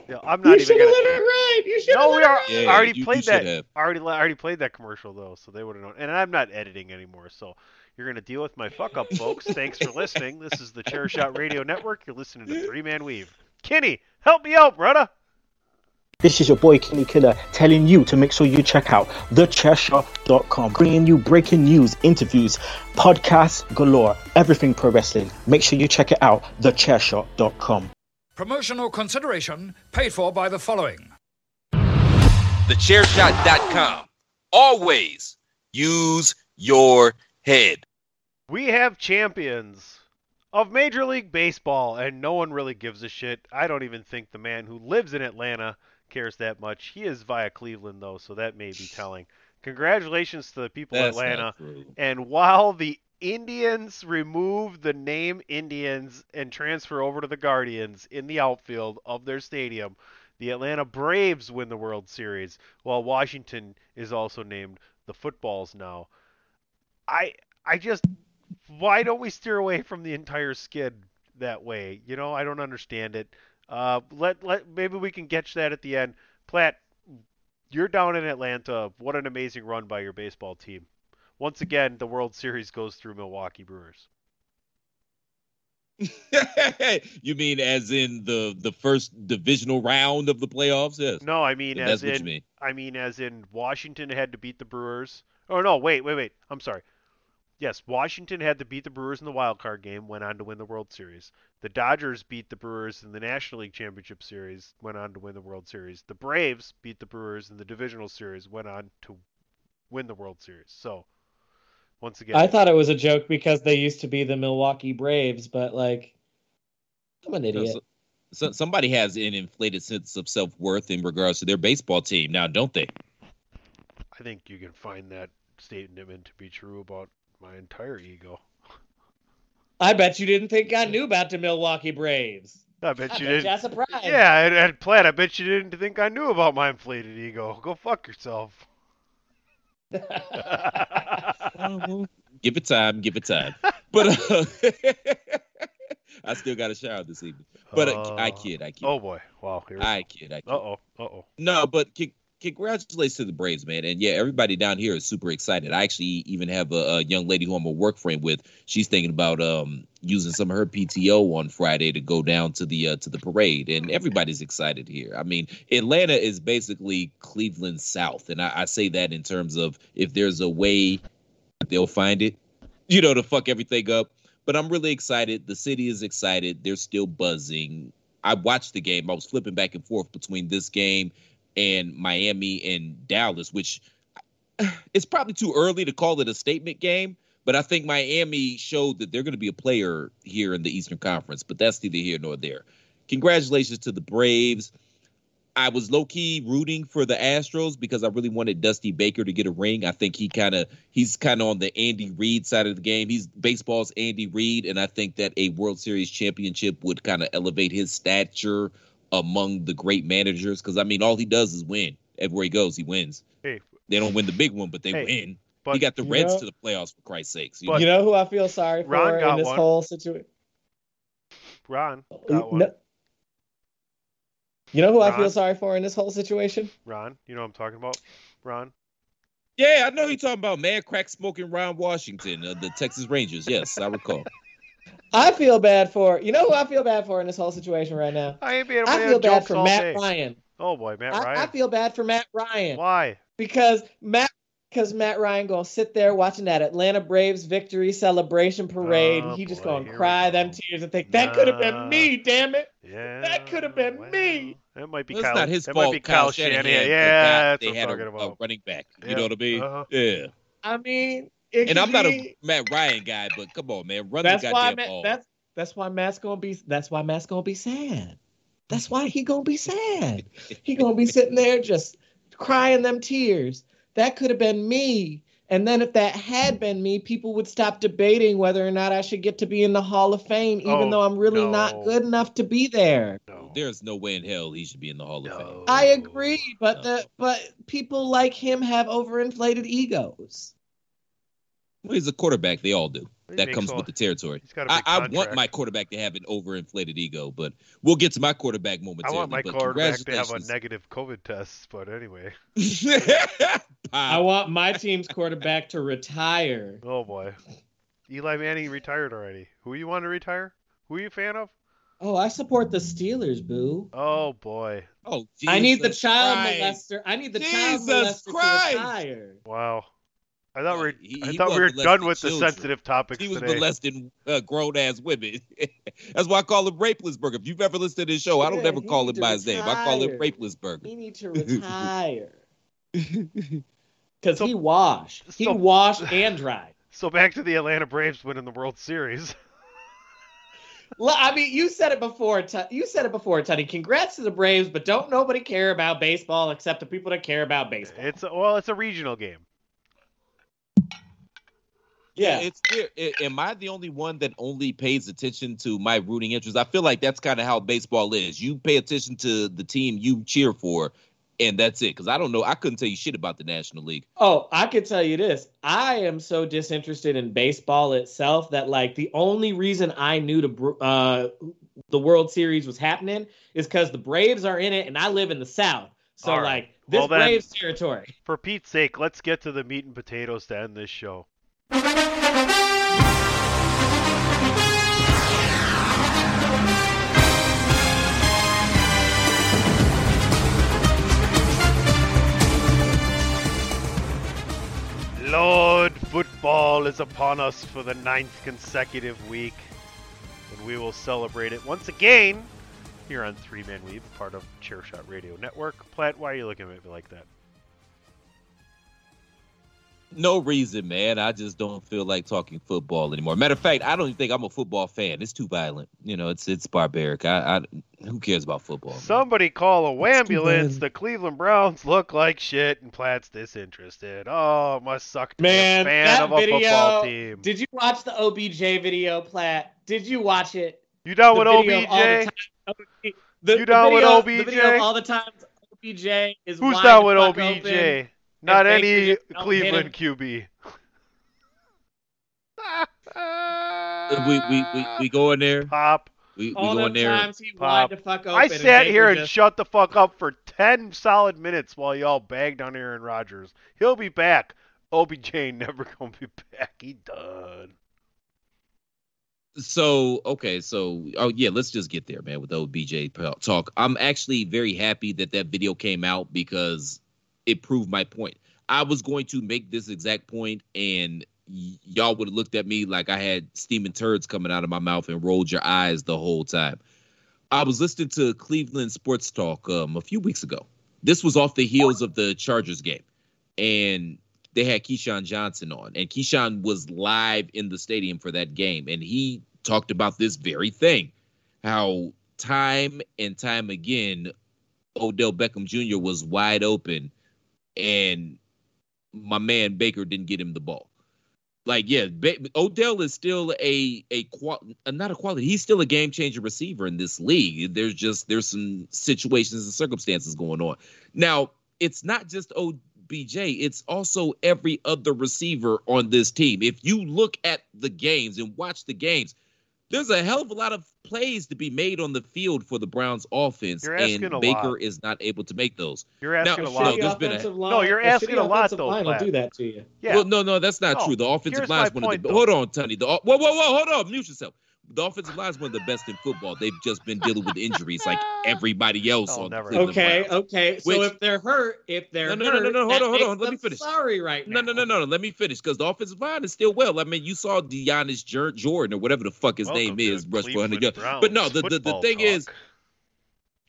Yeah, I'm not You even should gonna. have let it ride. You should No, have we let are. it right. Yeah, I already you- you played should that. have. I already, I already played that commercial though, so they would have known. And I'm not editing anymore, so you're gonna deal with my fuck up, folks. Thanks for listening. This is the Chair Shot Radio Network. You're listening to Three Man Weave. Kenny, help me out, brother. This is your boy Kenny Killer telling you to make sure you check out thechairshot.com, bringing you breaking news, interviews, podcasts galore, everything pro wrestling. Make sure you check it out, thechairshot.com. Promotional consideration paid for by the following. TheChairShot.com. Always use your head. We have champions of Major League Baseball, and no one really gives a shit. I don't even think the man who lives in Atlanta cares that much. He is via Cleveland, though, so that may be telling. Congratulations to the people of Atlanta. And while the Indians remove the name Indians and transfer over to the Guardians in the outfield of their stadium, the Atlanta Braves win the World Series, while Washington is also named the Footballs now. I I just why don't we steer away from the entire skid that way? You know, I don't understand it. Uh, let let maybe we can catch that at the end. Platt, you're down in Atlanta. What an amazing run by your baseball team. Once again, the World Series goes through Milwaukee Brewers. you mean as in the the first divisional round of the playoffs? Yes. No, I mean That's as in mean. I mean as in Washington had to beat the Brewers. Oh no, wait, wait, wait. I'm sorry. Yes, Washington had to beat the Brewers in the wild card game, went on to win the World Series. The Dodgers beat the Brewers in the National League Championship Series, went on to win the World Series. The Braves beat the Brewers in the Divisional Series, went on to win the World Series. So, once again, I thought it was a joke because they used to be the Milwaukee Braves, but like, I'm an idiot. So, so somebody has an inflated sense of self worth in regards to their baseball team now, don't they? I think you can find that statement to be true about my entire ego. I bet you didn't think I knew about the Milwaukee Braves. I bet I you bet didn't. you're surprised. Yeah, and, and Platt, I bet you didn't think I knew about my inflated ego. Go fuck yourself. Give it time, give it time. But uh, I still got a shower this evening. But uh, I kid, I kid. Oh boy, wow. Here we I kid, I kid. Uh oh, uh oh. No, but c- congratulations to the Braves, man. And yeah, everybody down here is super excited. I actually even have a, a young lady who I'm a work friend with. She's thinking about um using some of her PTO on Friday to go down to the uh, to the parade, and everybody's excited here. I mean, Atlanta is basically Cleveland South, and I, I say that in terms of if there's a way, they'll find it, you know, to fuck everything up. But I'm really excited. The city is excited. They're still buzzing. I watched the game. I was flipping back and forth between this game and Miami and Dallas, which it's probably too early to call it a statement game. But I think Miami showed that they're going to be a player here in the Eastern Conference. But that's neither here nor there. Congratulations to the Braves. I was low key rooting for the Astros because I really wanted Dusty Baker to get a ring. I think he kind of he's kind of on the Andy Reid side of the game. He's baseball's Andy Reid, and I think that a World Series championship would kind of elevate his stature among the great managers. Because I mean, all he does is win. Everywhere he goes, he wins. Hey, They don't win the big one, but they Hey, win. but he got the Reds know- to the playoffs for Christ's sakes. You But- you know who I feel sorry for Ron got in this one. whole situation? Ron got one. No- You know who I feel sorry for in this whole situation? Ron, you know what I'm talking about? Ron. yeah, I know you're talking about man crack smoking Ron Washington, uh, the Texas Rangers. Yes, I recall. I feel bad for. You know who I feel bad for in this whole situation right now? I ain't being able I feel bad for Matt day. Ryan. Oh boy, Matt I, Ryan. I feel bad for Matt Ryan Why? because Matt because Matt Ryan gonna sit there watching that Atlanta Braves victory celebration parade. Oh, and he just boy, gonna cry go. them tears and think that could have been me. Damn it! Yeah. That could have been well, me. That might be Well, Kyle. it's not his that fault. might be Kyle Kyle Shanahan. Shanahan. forgot Yeah, that's they what I'm had talking a, about. a running back. Yeah, You know what I mean? uh-huh. Yeah. I mean, it And I'm not a Matt Ryan guy, but come on, man, run That's the why goddamn Matt, ball. that's that's why Matt's gonna be. That's why Matt's gonna be sad. That's why he gonna be sad. He gonna be sitting there just crying them tears. That could have been me. And then if that had been me, people would stop debating whether or not I should get to be in the Hall of Fame, even Oh, though I'm really no. not good enough to be there. No. There's no way in hell he should be in the Hall of Fame. I agree, but No. the but people like him have overinflated egos. Well, he's a quarterback. They all do. He That comes all- with the territory. He's got a I, big I want my quarterback to have an overinflated ego, but we'll get to my quarterback momentarily. I want my but quarterback to have a negative COVID test, but anyway. I want my team's quarterback to retire. Oh boy. Eli Manning retired already. Who you want to retire? Who are you a fan of? Oh, I support the Steelers, boo. Oh boy. oh, I need the child Christ. molester. I need the Jesus child molester Christ. to retire. Wow. I thought we were, He- I thought we were done molesting with the sensitive topics He was today. molesting uh, grown ass women. That's why I call him Rapelessberg. If you've ever listened to this show, I don't ever call need him to by his name. I call him retire. Rapelessberg. He need to retire because So- he washed. He so- washed and dried. So back to the Atlanta Braves winning the World Series. Well, I mean, you said it before. Tu- You said it before, Teddy. Congrats to the Braves, but don't nobody care about baseball except the people that care about baseball. It's a, well, it's a regional game. Yeah. It's weird. I- Am I the only one that only pays attention to my rooting interest? I feel like that's kind of how baseball is. You pay attention to the team you cheer for, and that's it. Because I don't know. I couldn't tell you shit about the National League. Oh, I could tell you this. I am so disinterested in baseball itself that like the only reason I knew the Br- uh the World Series was happening is because the Braves are in it and I live in the South. So All right. like this Well, then- Braves territory. For Pete's sake, let's get to the meat and potatoes to end this show. Bowl is upon us for the ninth consecutive week, and we will celebrate it once again here on Three Man Weave, part of Chairshot Radio Network. Platt, why are you looking at me like that? No reason, man. I just don't feel like talking football anymore. Matter of fact, I don't even think I'm a football fan. It's too violent. You know, it's it's barbaric. I, I who cares about football? man? Somebody call a wambulance. bad. The Cleveland Browns look like shit, and Platt's disinterested. Oh, it must suck to Man, be a fan that of a video. football team. Did you watch the OBJ video, Platt? Did you watch it? You down The with video of all the OBJ? time- The, You down the with OBJ? The video all the times OBJ is Who's wide down with OBJ? open. Not any just don't hit Cleveland. QB. we we we, we go in there. Pop. We, we All go in there. times he Pop. the fuck open. I sat Baker here and just- shut the fuck up for 10 solid minutes while y'all bagged on Aaron Rodgers. He'll be back. OBJ ain't never gonna be back. He done. So okay, so oh yeah, let's just get there, man, with the OBJ talk. I'm actually very happy that that video came out because it proved my point. I was going to make this exact point, and y- y'all would have looked at me like I had steaming turds coming out of my mouth and rolled your eyes the whole time. I was listening to Cleveland Sports Talk um, a few weeks ago. This was off the heels of the Chargers game, and they had Keyshawn Johnson on, and Keyshawn was live in the stadium for that game, and he talked about this very thing, how time and time again, Odell Beckham Jr. was wide open, and my man Baker didn't get him the ball. Like, yeah, ba- Odell is still a a qual- uh, not a quality. He's still a game changer receiver in this league. There's just there's some situations and circumstances going on. Now, it's not just OBJ. It's also every other receiver on this team. If you look at the games and watch the games, there's a hell of a lot of plays to be made on the field for the Browns offense, You're and a Baker lot. is not able to make those. You're asking Now, a no, lot. there's been a- line, No, you're a asking a lot, offensive though, line will do that to you. Yeah. Well, no, no, that's not No, true. The offensive line is one of the. though. Hold on, Tony. The, whoa, whoa, whoa, hold on. Mute yourself. The offensive line is one of the best in football. They've just been dealing with injuries like everybody else Oh, on the never. Cleveland Okay, Browns. okay. So Which- if they're hurt, if they're No, no, no, no, hurt, no, hold that on, hold makes on, let me them finish. Sorry, right now. No, no, no, no, no. Let me finish because the offensive line is still well. I mean, you saw Deonis Jor- Jordan or whatever the fuck his Welcome name to is, rush for 100 Cleveland yards. Browns But no, the, the, the football thing is, talk.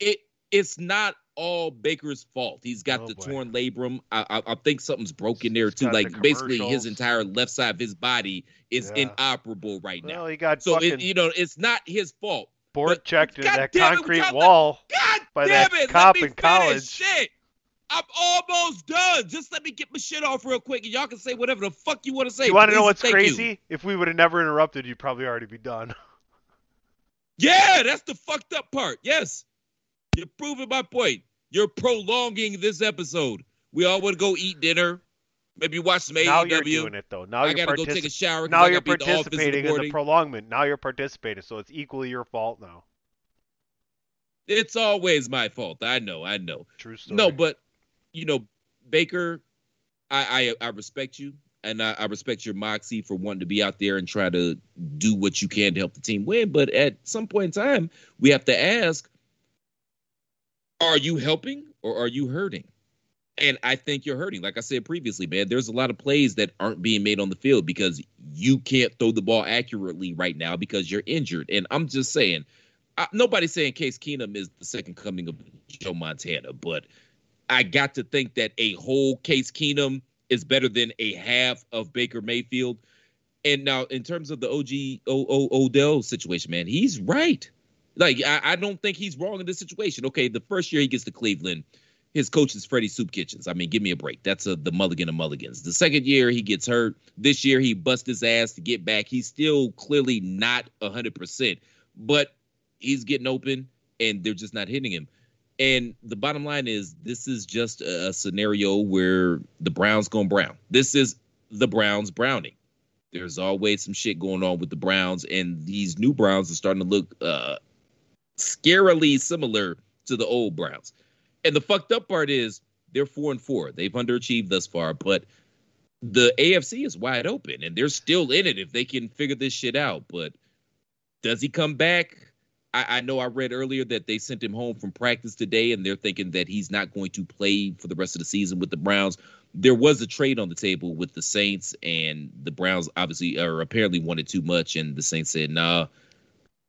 it it's not all Baker's fault. He's got Oh, the boy. torn labrum. I, I I think something's broken there too. Like basically, his entire left side of his body is Yeah. inoperable right now. well, he got So fucking it, you know, it's not his fault. board checked into that damn it, we concrete the- wall. God By damn that it! cop in college. Shit, I'm almost done. Just let me get my shit off real quick, and y'all can say whatever the fuck you want to say. you want to know what's thank you. crazy? If we would have never interrupted, you'd probably already be done. Yeah, that's the fucked up part. Yes, you're proving my point. You're prolonging this episode. We all want to go eat dinner, maybe watch some AEW. now you're doing it though. Now I you're gotta go take a shower. Now you're at the in the participating in the prolongment. Now you're participating, so it's equally your fault now. It's always my fault. I know. I know. True story. No, but you know, Baker, I I, I respect you, and I, I respect your moxie for wanting to be out there and try to do what you can to help the team win. But at some point in time, we have to ask: Are you helping or are you hurting? And I think you're hurting. Like I said previously, man, there's a lot of plays that aren't being made on the field because you can't throw the ball accurately right now because you're injured. And I'm just saying, I, nobody's saying Case Keenum is the second coming of Joe Montana, but I got to think that a whole Case Keenum is better than a half of Baker Mayfield. And now, in terms of the OG Odell situation, man, he's right. Like I, I don't think he's wrong in this situation. Okay, the first year he gets to Cleveland, his coach is Freddie Soup Kitchens. I mean, give me a break. That's a, the mulligan of mulligans. The second year he gets hurt. This year he busts his ass to get back. He's still clearly not hundred percent, but he's getting open, and they're just not hitting him. And the bottom line is, this is just a, scenario where the Browns going brown. This is the Browns browning. There's always some shit going on with the Browns, and these new Browns are starting to look uh, scarily similar to the old Browns. And the fucked up part is they're four and four. They've underachieved thus far, but the AFC is wide open, and they're still in it if they can figure this shit out. But does he come back? I, I know I read earlier that they sent him home from practice today, and they're thinking that he's not going to play for the rest of the season with the Browns. There was a trade on the table with the Saints, and the Browns obviously or apparently wanted too much, and the Saints said, "Nah,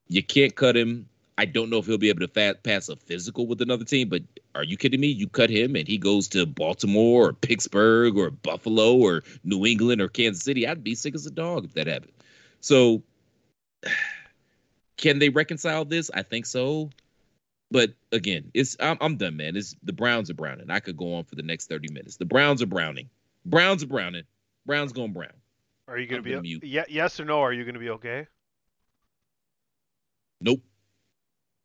you can't cut him." I don't know if he'll be able to fat, pass a physical with another team, but are you kidding me? You cut him and he goes to Baltimore or Pittsburgh or Buffalo or New England or Kansas City. I'd be sick as a dog if that happened. So, can they reconcile this? I think so. But again, it's I'm, I'm done, man. It's the Browns are browning. I could go on for the next 30 minutes. The Browns are browning. Browns are browning. Browns going brown. Are you going to gonna be yeah, yes or no? Are you going to be okay? Nope.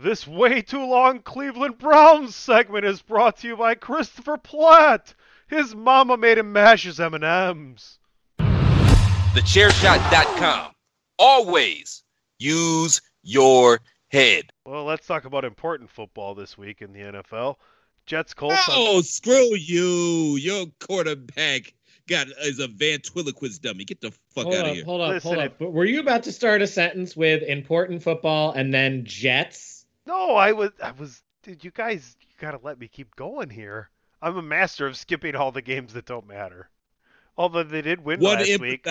This way too long Cleveland Browns segment is brought to you by Christopher Platt. His mama made him mash his M&Ms. TheChairShot.com. Always use your head. Well, let's talk about important football this week in the NFL. Jets Colts. on- Oh, screw you. Your quarterback got is a ventriloquist dummy. Get the fuck hold out up, of here. hold up, Listen, hold up. But were you about to start a sentence with important football and then Jets? No, I was I was dude, you guys you got to let me keep going here. I'm a master of skipping all the games that don't matter. Although they did win What last week.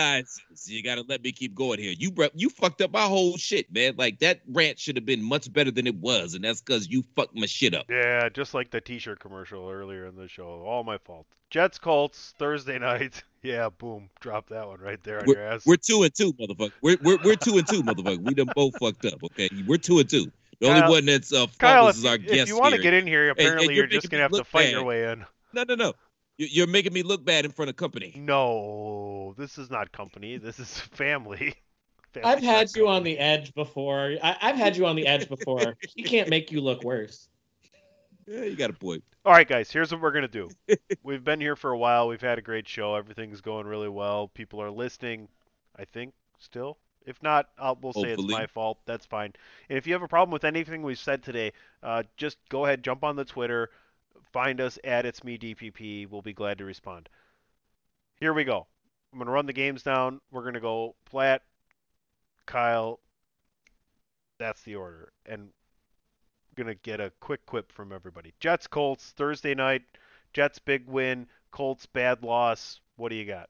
You got to let me keep going here. You you fucked up my whole shit, man. Like that rant should have been much better than it was, and that's because you fucked my shit up. Yeah, just like the T-shirt commercial earlier in the show. All my fault. Jets Colts Thursday night. Yeah, boom, drop that one right there on your ass. We're two and two, motherfucker. We're we're, we're two and two, motherfucker. We done both fucked up. Okay, we're two and two. The only one that's uh, Kyle, if, is our if guest you want to get in here, And- and apparently you're you're just gonna have to fight bad. your way in. No, no, no. You- You're making me look bad in front of company. No, this is not company. This is family. Family I've had Shot you on the edge before. I, I've had you on the edge before. He can't make you look worse. Yeah, you got a point. All right, guys. Here's what we're gonna do. We've been here for a while. We've had a great show. Everything's going really well. People are listening. I think still. If not, I'll, we'll say it's my fault. That's fine. And if you have a problem with anything we've said today, uh, just go ahead, jump on the Twitter, find us at It's Me DPP. We'll be glad to respond. Here we go. I'm gonna run the games down. We're gonna go Platt, Kyle. That's the order, and gonna get a quick quip from everybody. Jets Colts Thursday night. Jets big win. Colts bad loss. What do you got?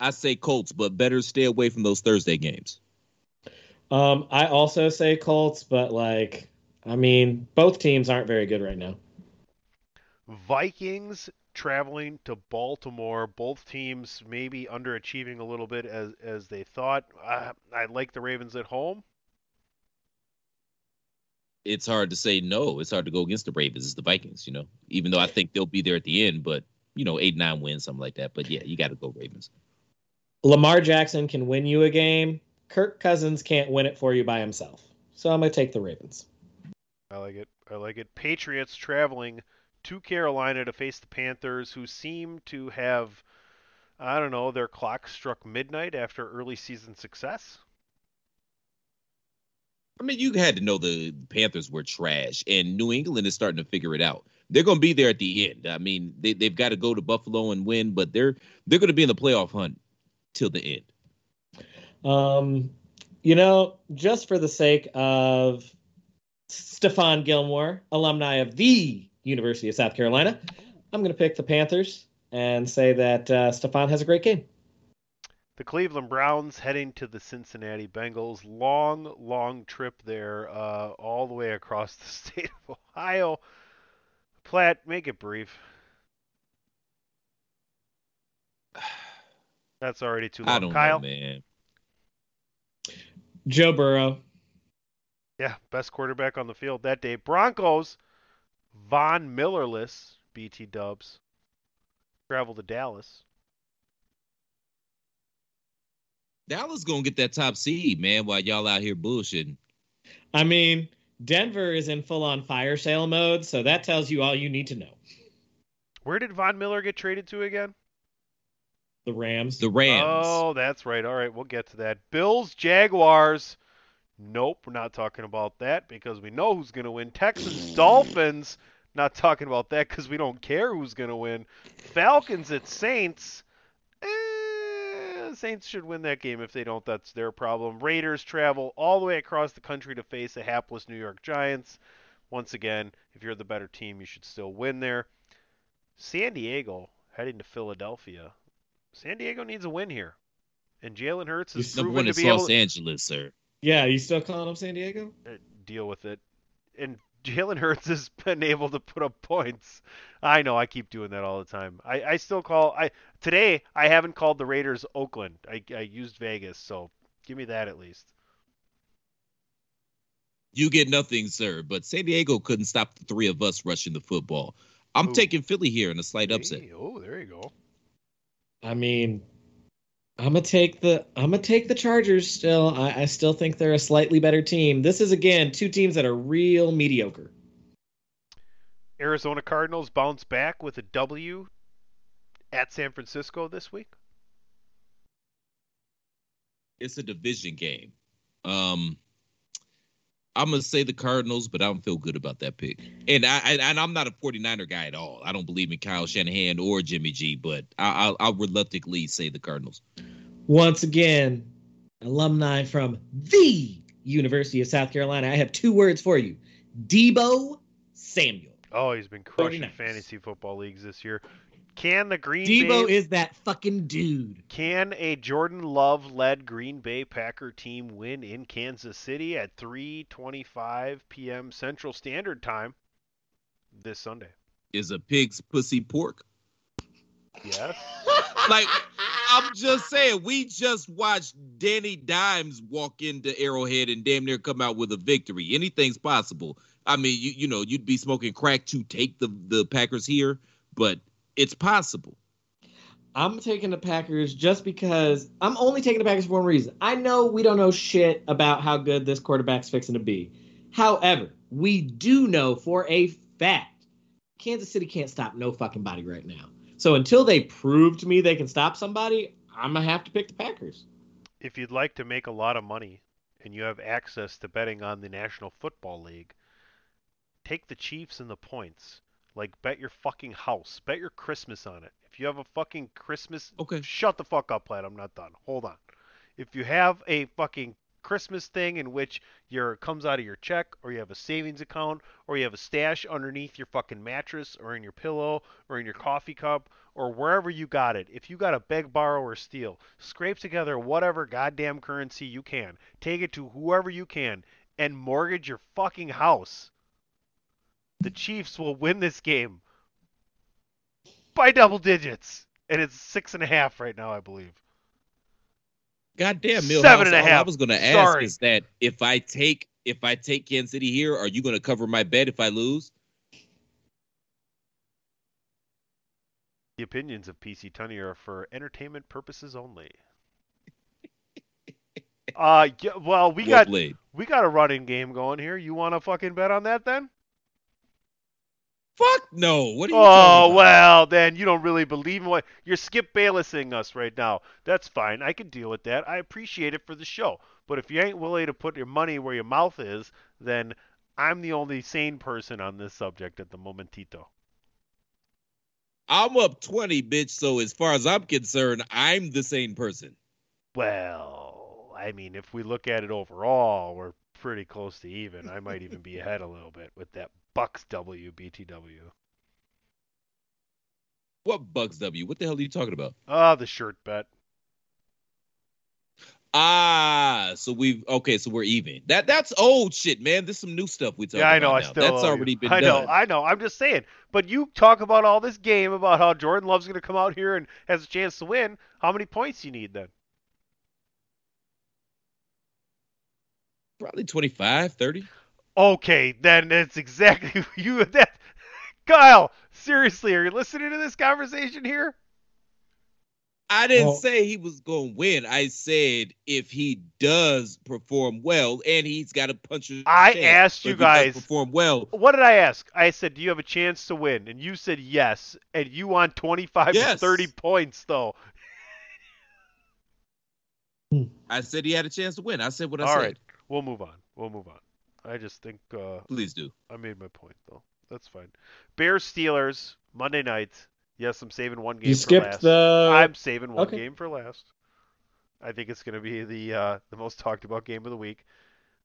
I say Colts, but better stay away from those Thursday games. Um, I also say Colts, but like, I mean, both teams aren't very good right now. Vikings traveling to Baltimore. Both teams maybe underachieving a little bit as as they thought. I, I like the Ravens at home. It's hard to say no. It's hard to go against the Ravens. It's the Vikings, you know. Even though I think they'll be there at the end, but you know, eight nine wins, something like that. But yeah, you got to go Ravens. Lamar Jackson can win you a game. Kirk Cousins can't win it for you by himself. So I'm going to take the Ravens. I like it. I like it. Patriots traveling to Carolina to face the Panthers, who seem to have, I don't know, their clock struck midnight after early season success. I mean, you had to know the Panthers were trash, and New England is starting to figure it out. They're going to be there at the end. I mean, they they've got to go to Buffalo and win, but they're they're going to be in the playoff hunt till the end. Um, you know, just for the sake of Stephon Gilmore, alumni of the University of South Carolina, I'm going to pick the Panthers and say that uh, Stephon has a great game. The Cleveland Browns heading to the Cincinnati Bengals. Long, long trip there, uh, all the way across the state of Ohio. Platt, make it brief. That's already too long. I don't Kyle? know, man. Joe Burrow. Yeah, best quarterback on the field that day. Broncos, Von Millerless, BT Dubs, travel to Dallas. Dallas gonna get that top seed, man. While y'all out here bullshitting. I mean, Denver is in full on fire sale mode, so that tells you all you need to know. Where did Von Miller get traded to again? The Rams. The Rams. Oh, that's right. All right, we'll get to that. Bills, Jaguars. Nope, we're not talking about that because we know who's going to win. Texans, Dolphins. Not talking about that because we don't care who's going to win. Falcons at Saints. Eh, Saints should win that game. If they don't, that's their problem. Raiders travel all the way across the country to face the hapless New York Giants. Once again, if you're the better team, you should still win there. San Diego heading to Philadelphia. San Diego needs a win here. And Jalen Hurts is Number one to is be Los to Angeles, sir. Yeah, you still calling him San Diego? uh, deal with it. And Jalen Hurts has been able to put up points. I know I keep doing that all the time. I, I still call I today I haven't called the Raiders Oakland. I, I used Vegas, so give me that at least. You get nothing, sir. But San Diego couldn't stop the three of us rushing the football. I'm Ooh. taking Philly here in a slight upset. Hey, oh, there you go. I mean, I'm gonna take the I'm gonna take the Chargers. Still, I, I still think they're a slightly better team. This is again two teams that are real mediocre. Arizona Cardinals bounce back with a W at San Francisco this week. It's a division game. Um, I'm gonna say the Cardinals, but I don't feel good about that pick. And I, I and I'm not a 49er guy at all. I don't believe in Kyle Shanahan or Jimmy G, but I, I'll, I'll reluctantly say the Cardinals. Once again, alumni from the University of South Carolina. I have two words for you: Deebo Samuel. Oh, he's been crushing 49ers. fantasy football leagues this year. Can the Green Deebo Bay is that fucking dude. Can a Jordan Love led Green Bay Packer team win in Kansas City at 3:25 p.m. Central Standard Time this Sunday? Is a pig's pussy pork? Yes. Like I'm just saying, we just watched Danny Dimes walk into Arrowhead and damn near come out with a victory. Anything's possible. I mean, you you know, you'd be smoking crack to take the the Packers here, but it's possible. I'm taking the Packers just because I'm only taking the Packers for one reason. I know we don't know shit about how good this quarterback's fixing to be. However, we do know for a fact Kansas City can't stop no fucking body right now. So until they prove to me they can stop somebody, I'm gonna have to pick the Packers. If you'd like to make a lot of money and you have access to betting on the National Football League, take the Chiefs and the points. Like bet your fucking house, bet your Christmas on it. If you have a fucking Christmas, Okay. shut the fuck up, lad. I'm not done. Hold on. If you have a fucking Christmas thing in which your comes out of your check, or you have a savings account, or you have a stash underneath your fucking mattress, or in your pillow, or in your coffee cup, or wherever you got it. If you got a beg, borrow, or steal, scrape together whatever goddamn currency you can, take it to whoever you can, and mortgage your fucking house. The Chiefs will win this game by double digits, and it's six and a half right now, I believe. Goddamn, Millhouse. Seven and a all I was going to ask Sorry. is that if I take if I take Kansas City here, are you going to cover my bet if I lose? The opinions of PC Tunney are for entertainment purposes only. Uh, yeah, well, we Well got played. we got a running game going here. You want to fucking bet on that then? Fuck no. What are you Oh well, then you don't really believe in what you're Skip Baylessing us right now. That's fine. I can deal with that. I appreciate it for the show. But if you ain't willing to put your money where your mouth is, then I'm the only sane person on this subject at the momentito. I'm up 20, bitch. So as far as I'm concerned, I'm the sane person. Well, I mean, if we look at it overall, we're pretty close to even. I might even be ahead a little bit with that Bucks W BTW. What Bucks W? What the hell are you talking about? Ah, the shirt bet. Ah, so we've okay, so we're even. That that's old shit, man. There's some new stuff we talk Yeah, I know. about I now. still. That's owe you. already been I done. know. I know. I'm just saying. But you talk about all this game about how Jordan Love's going to come out here and has a chance to win. How many points you need then? Probably 25, 30. Okay, then that's exactly you. That Kyle, seriously, are you listening to this conversation here? I didn't Well- say he was going to win. I said if he does perform well, and he's got a puncher's I chance, asked you if he guys- perform well. What did I ask? I said, "Do you have a chance to win?" And you said yes. And you want 25 to 30 points though. Hmm. I said he had a chance to win. I said what I All said. right, we'll move on. We'll move on. I just think uh, Please do. I made my point though. That's fine. Bears Steelers Monday night. Yes, I'm saving one game You for skipped last. the- I'm saving one Okay. game for last. I think it's going to be the uh, the most talked about game of the week.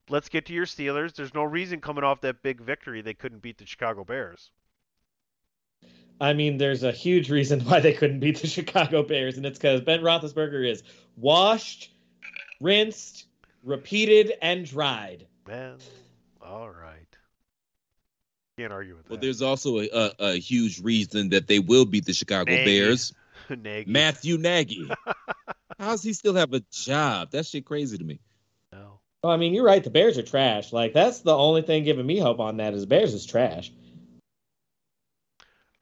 Let's get to your Steelers. There's no reason coming off that big victory they couldn't beat the Chicago Bears. I mean, there's a huge reason why they couldn't beat the Chicago Bears, and it's because Ben Roethlisberger is washed, rinsed, repeated, and dried. Man, all right. Can't argue with Well, that. Well, there's also a, a, a huge reason that they will beat the Chicago Nagy. Bears. Nagy. Matthew Nagy. How does he still have a job? That shit crazy to me. No. Oh, I mean, you're right. The Bears are trash. Like that's the only thing giving me hope on that is Bears is trash.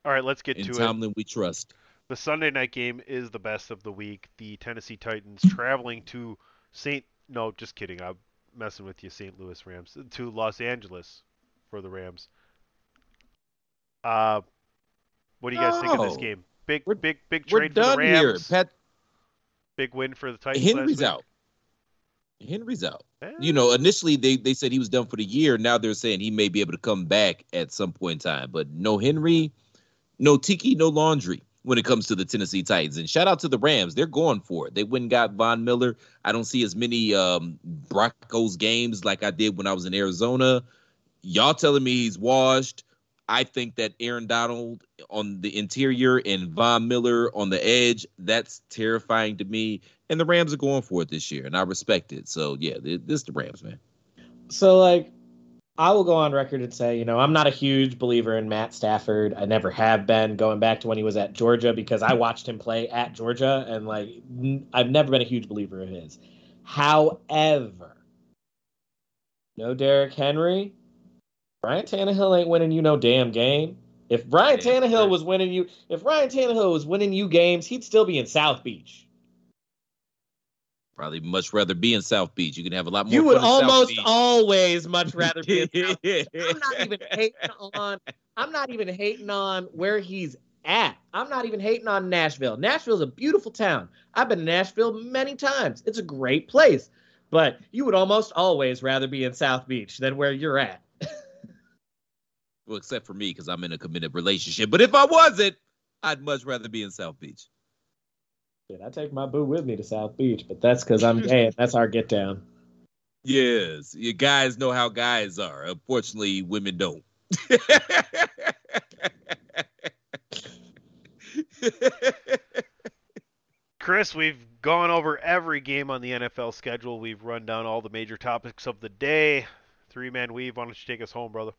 All right, let's get In to it. Tomlin, we trust. The Sunday night game is the best of the week. The Tennessee Titans traveling to St. No, just kidding. I'm messing with you, St. Louis Rams. To Los Angeles for the Rams. Uh, what do you guys think of this game? Big, big, big We're trade for the done here. Rams. Pat Big win for the Titans. Henry's out. Henry's out. Eh, You know, initially they, they said he was done for the year. Now they're saying he may be able to come back at some point in time. But no Henry, no Tiki, no laundry when it comes to the Tennessee Titans. And shout out to the Rams. They're going for it. They went and got Von Miller. I don't see as many um, Broncos games like I did when I was in Arizona. Y'all telling me he's washed. I think that Aaron Donald on the interior and Von Miller on the edge, that's terrifying to me. And the Rams are going for it this year, and I respect it. So, yeah, this is the Rams, man. So like I will go on record and say, you know, I'm not a huge believer in Matt Stafford. I never have been going back to when he was at Georgia because I watched him play at Georgia and like n- I've never been a huge believer of his. However, no Derrick Henry, Brian Tannehill ain't winning you no damn game. If Brian Tannehill was winning you, if Ryan Tannehill was winning you games, he'd still be in South Beach. Probably much rather be in South Beach. You can have a lot more You would fun in South almost Beach. always much rather be in South I'm not even hating on. I'm not even hating on where he's at. I'm not even hating on Nashville. Nashville's a beautiful town. I've been to Nashville many times. It's a great place. But you would almost always rather be in South Beach than where you're at. Well, except for me, because I'm in a committed relationship. But if I wasn't, I'd much rather be in South Beach. Shit, I take my boo with me to South Beach, but that's because I'm gay. and That's our get down. Yes, you guys know how guys are. Unfortunately, women don't. Chris, we've gone over every game on the NFL schedule. We've run down all the major topics of the day. Three man weave. Why don't you take us home, brother?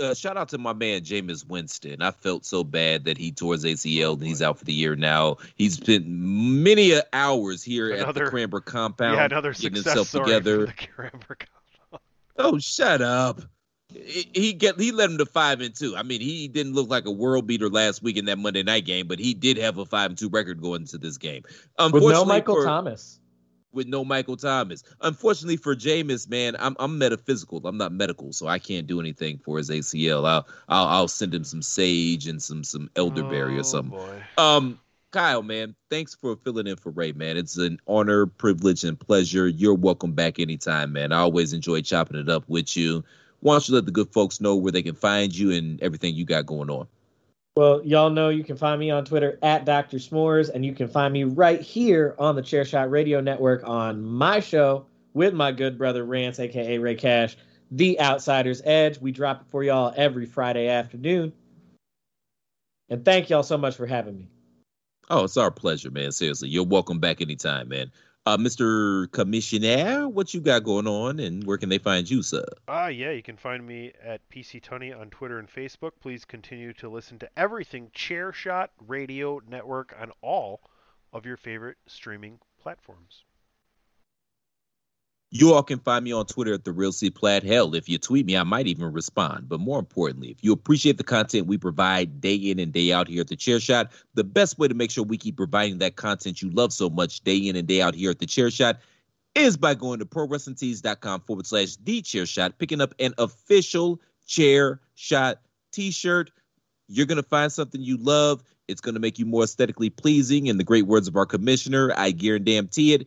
Uh, shout out to my man Jameis Winston. I felt so bad that he tore his ACL and he's out for the year now. He's spent many hours here at Another- the Cranbrook compound yeah, another getting success himself story together. for the Cranbrook. Oh, shut up. He he get he led him to five and two. I mean, he didn't look like a world beater last week in that Monday night game, but he did have a five and two record going into this game. With Unfortunately, no Michael for- Thomas. With no Michael Thomas. Unfortunately for Jameis, man, I'm I'm metaphysical. I'm not medical, so I can't do anything for his ACL. I'll I'll, I'll send him some sage and some some elderberry Oh, or something. boy. Um, Kyle, man, thanks for filling in for Ray, man. It's an honor, privilege, and pleasure. You're welcome back anytime, man. I always enjoy chopping it up with you. Why don't you let the good folks know where they can find you and everything you got going on? Well, y'all know you can find me on Twitter at Dr. S'mores, and you can find me right here on the Chairshot Radio Network on my show with my good brother Rance, aka Ray Cash, The Outsider's Edge. We drop it for y'all every Friday afternoon. And thank y'all so much for having me. Oh, it's our pleasure, man. Seriously, you're welcome back anytime, man. Uh, Mr. Commissioner, what you got going on, and where can they find you, sir? Ah, yeah, you can find me at PC Tunney on Twitter and Facebook. Please continue to listen to everything Chairshot Radio Network on all of your favorite streaming platforms. You all can find me on Twitter at the Real C Plat. Hell, if you tweet me, I might even respond. But more importantly, if you appreciate the content we provide day in and day out here at the Chair Shot, the best way to make sure we keep providing that content you love so much day in and day out here at the Chair Shot is by going to prowrestlingtees.com forward slash the chair shot, picking up an official chair shot t-shirt. You're gonna find something you love. It's gonna make you more aesthetically pleasing. In the great words of our commissioner, I guarantee it.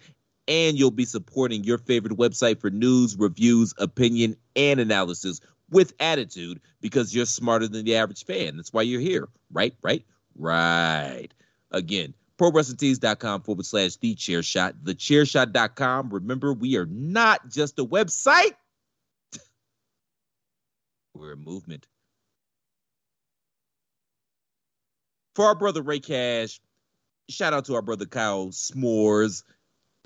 And you'll be supporting your favorite website for news, reviews, opinion, and analysis with attitude because you're smarter than the average fan. That's why you're here. Right, right, right. Again, prowrestlingtees.com forward slash the chair shot, thechairshot.com. Remember, we are not just a website, we're a movement. For our brother Ray Cash, shout out to our brother Kyle S'mores.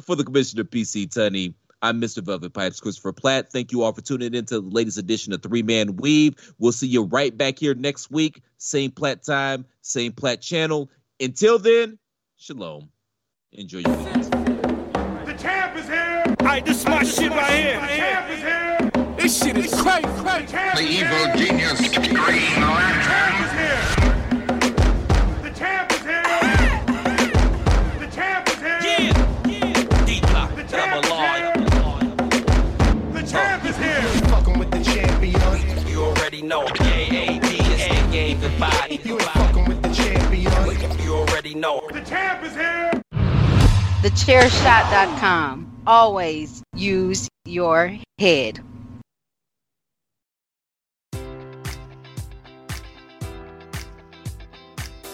For the commissioner PC Tunney, I'm Mr. Velvet Pipes, Christopher Platt. Thank you all for tuning in to the latest edition of Three Man Weave. We'll see you right back here next week. Same Platt time, same Platt channel. Until then, shalom. Enjoy your weekend. The champ is here. Alright, this is my shit right here. The champ is here. This shit is crazy. The evil genius Green Lantern know. J-A-D is the game goodbye. You ain't fucking with the champion. You already know. The champ is here. Thechairshot.com. Always use your head.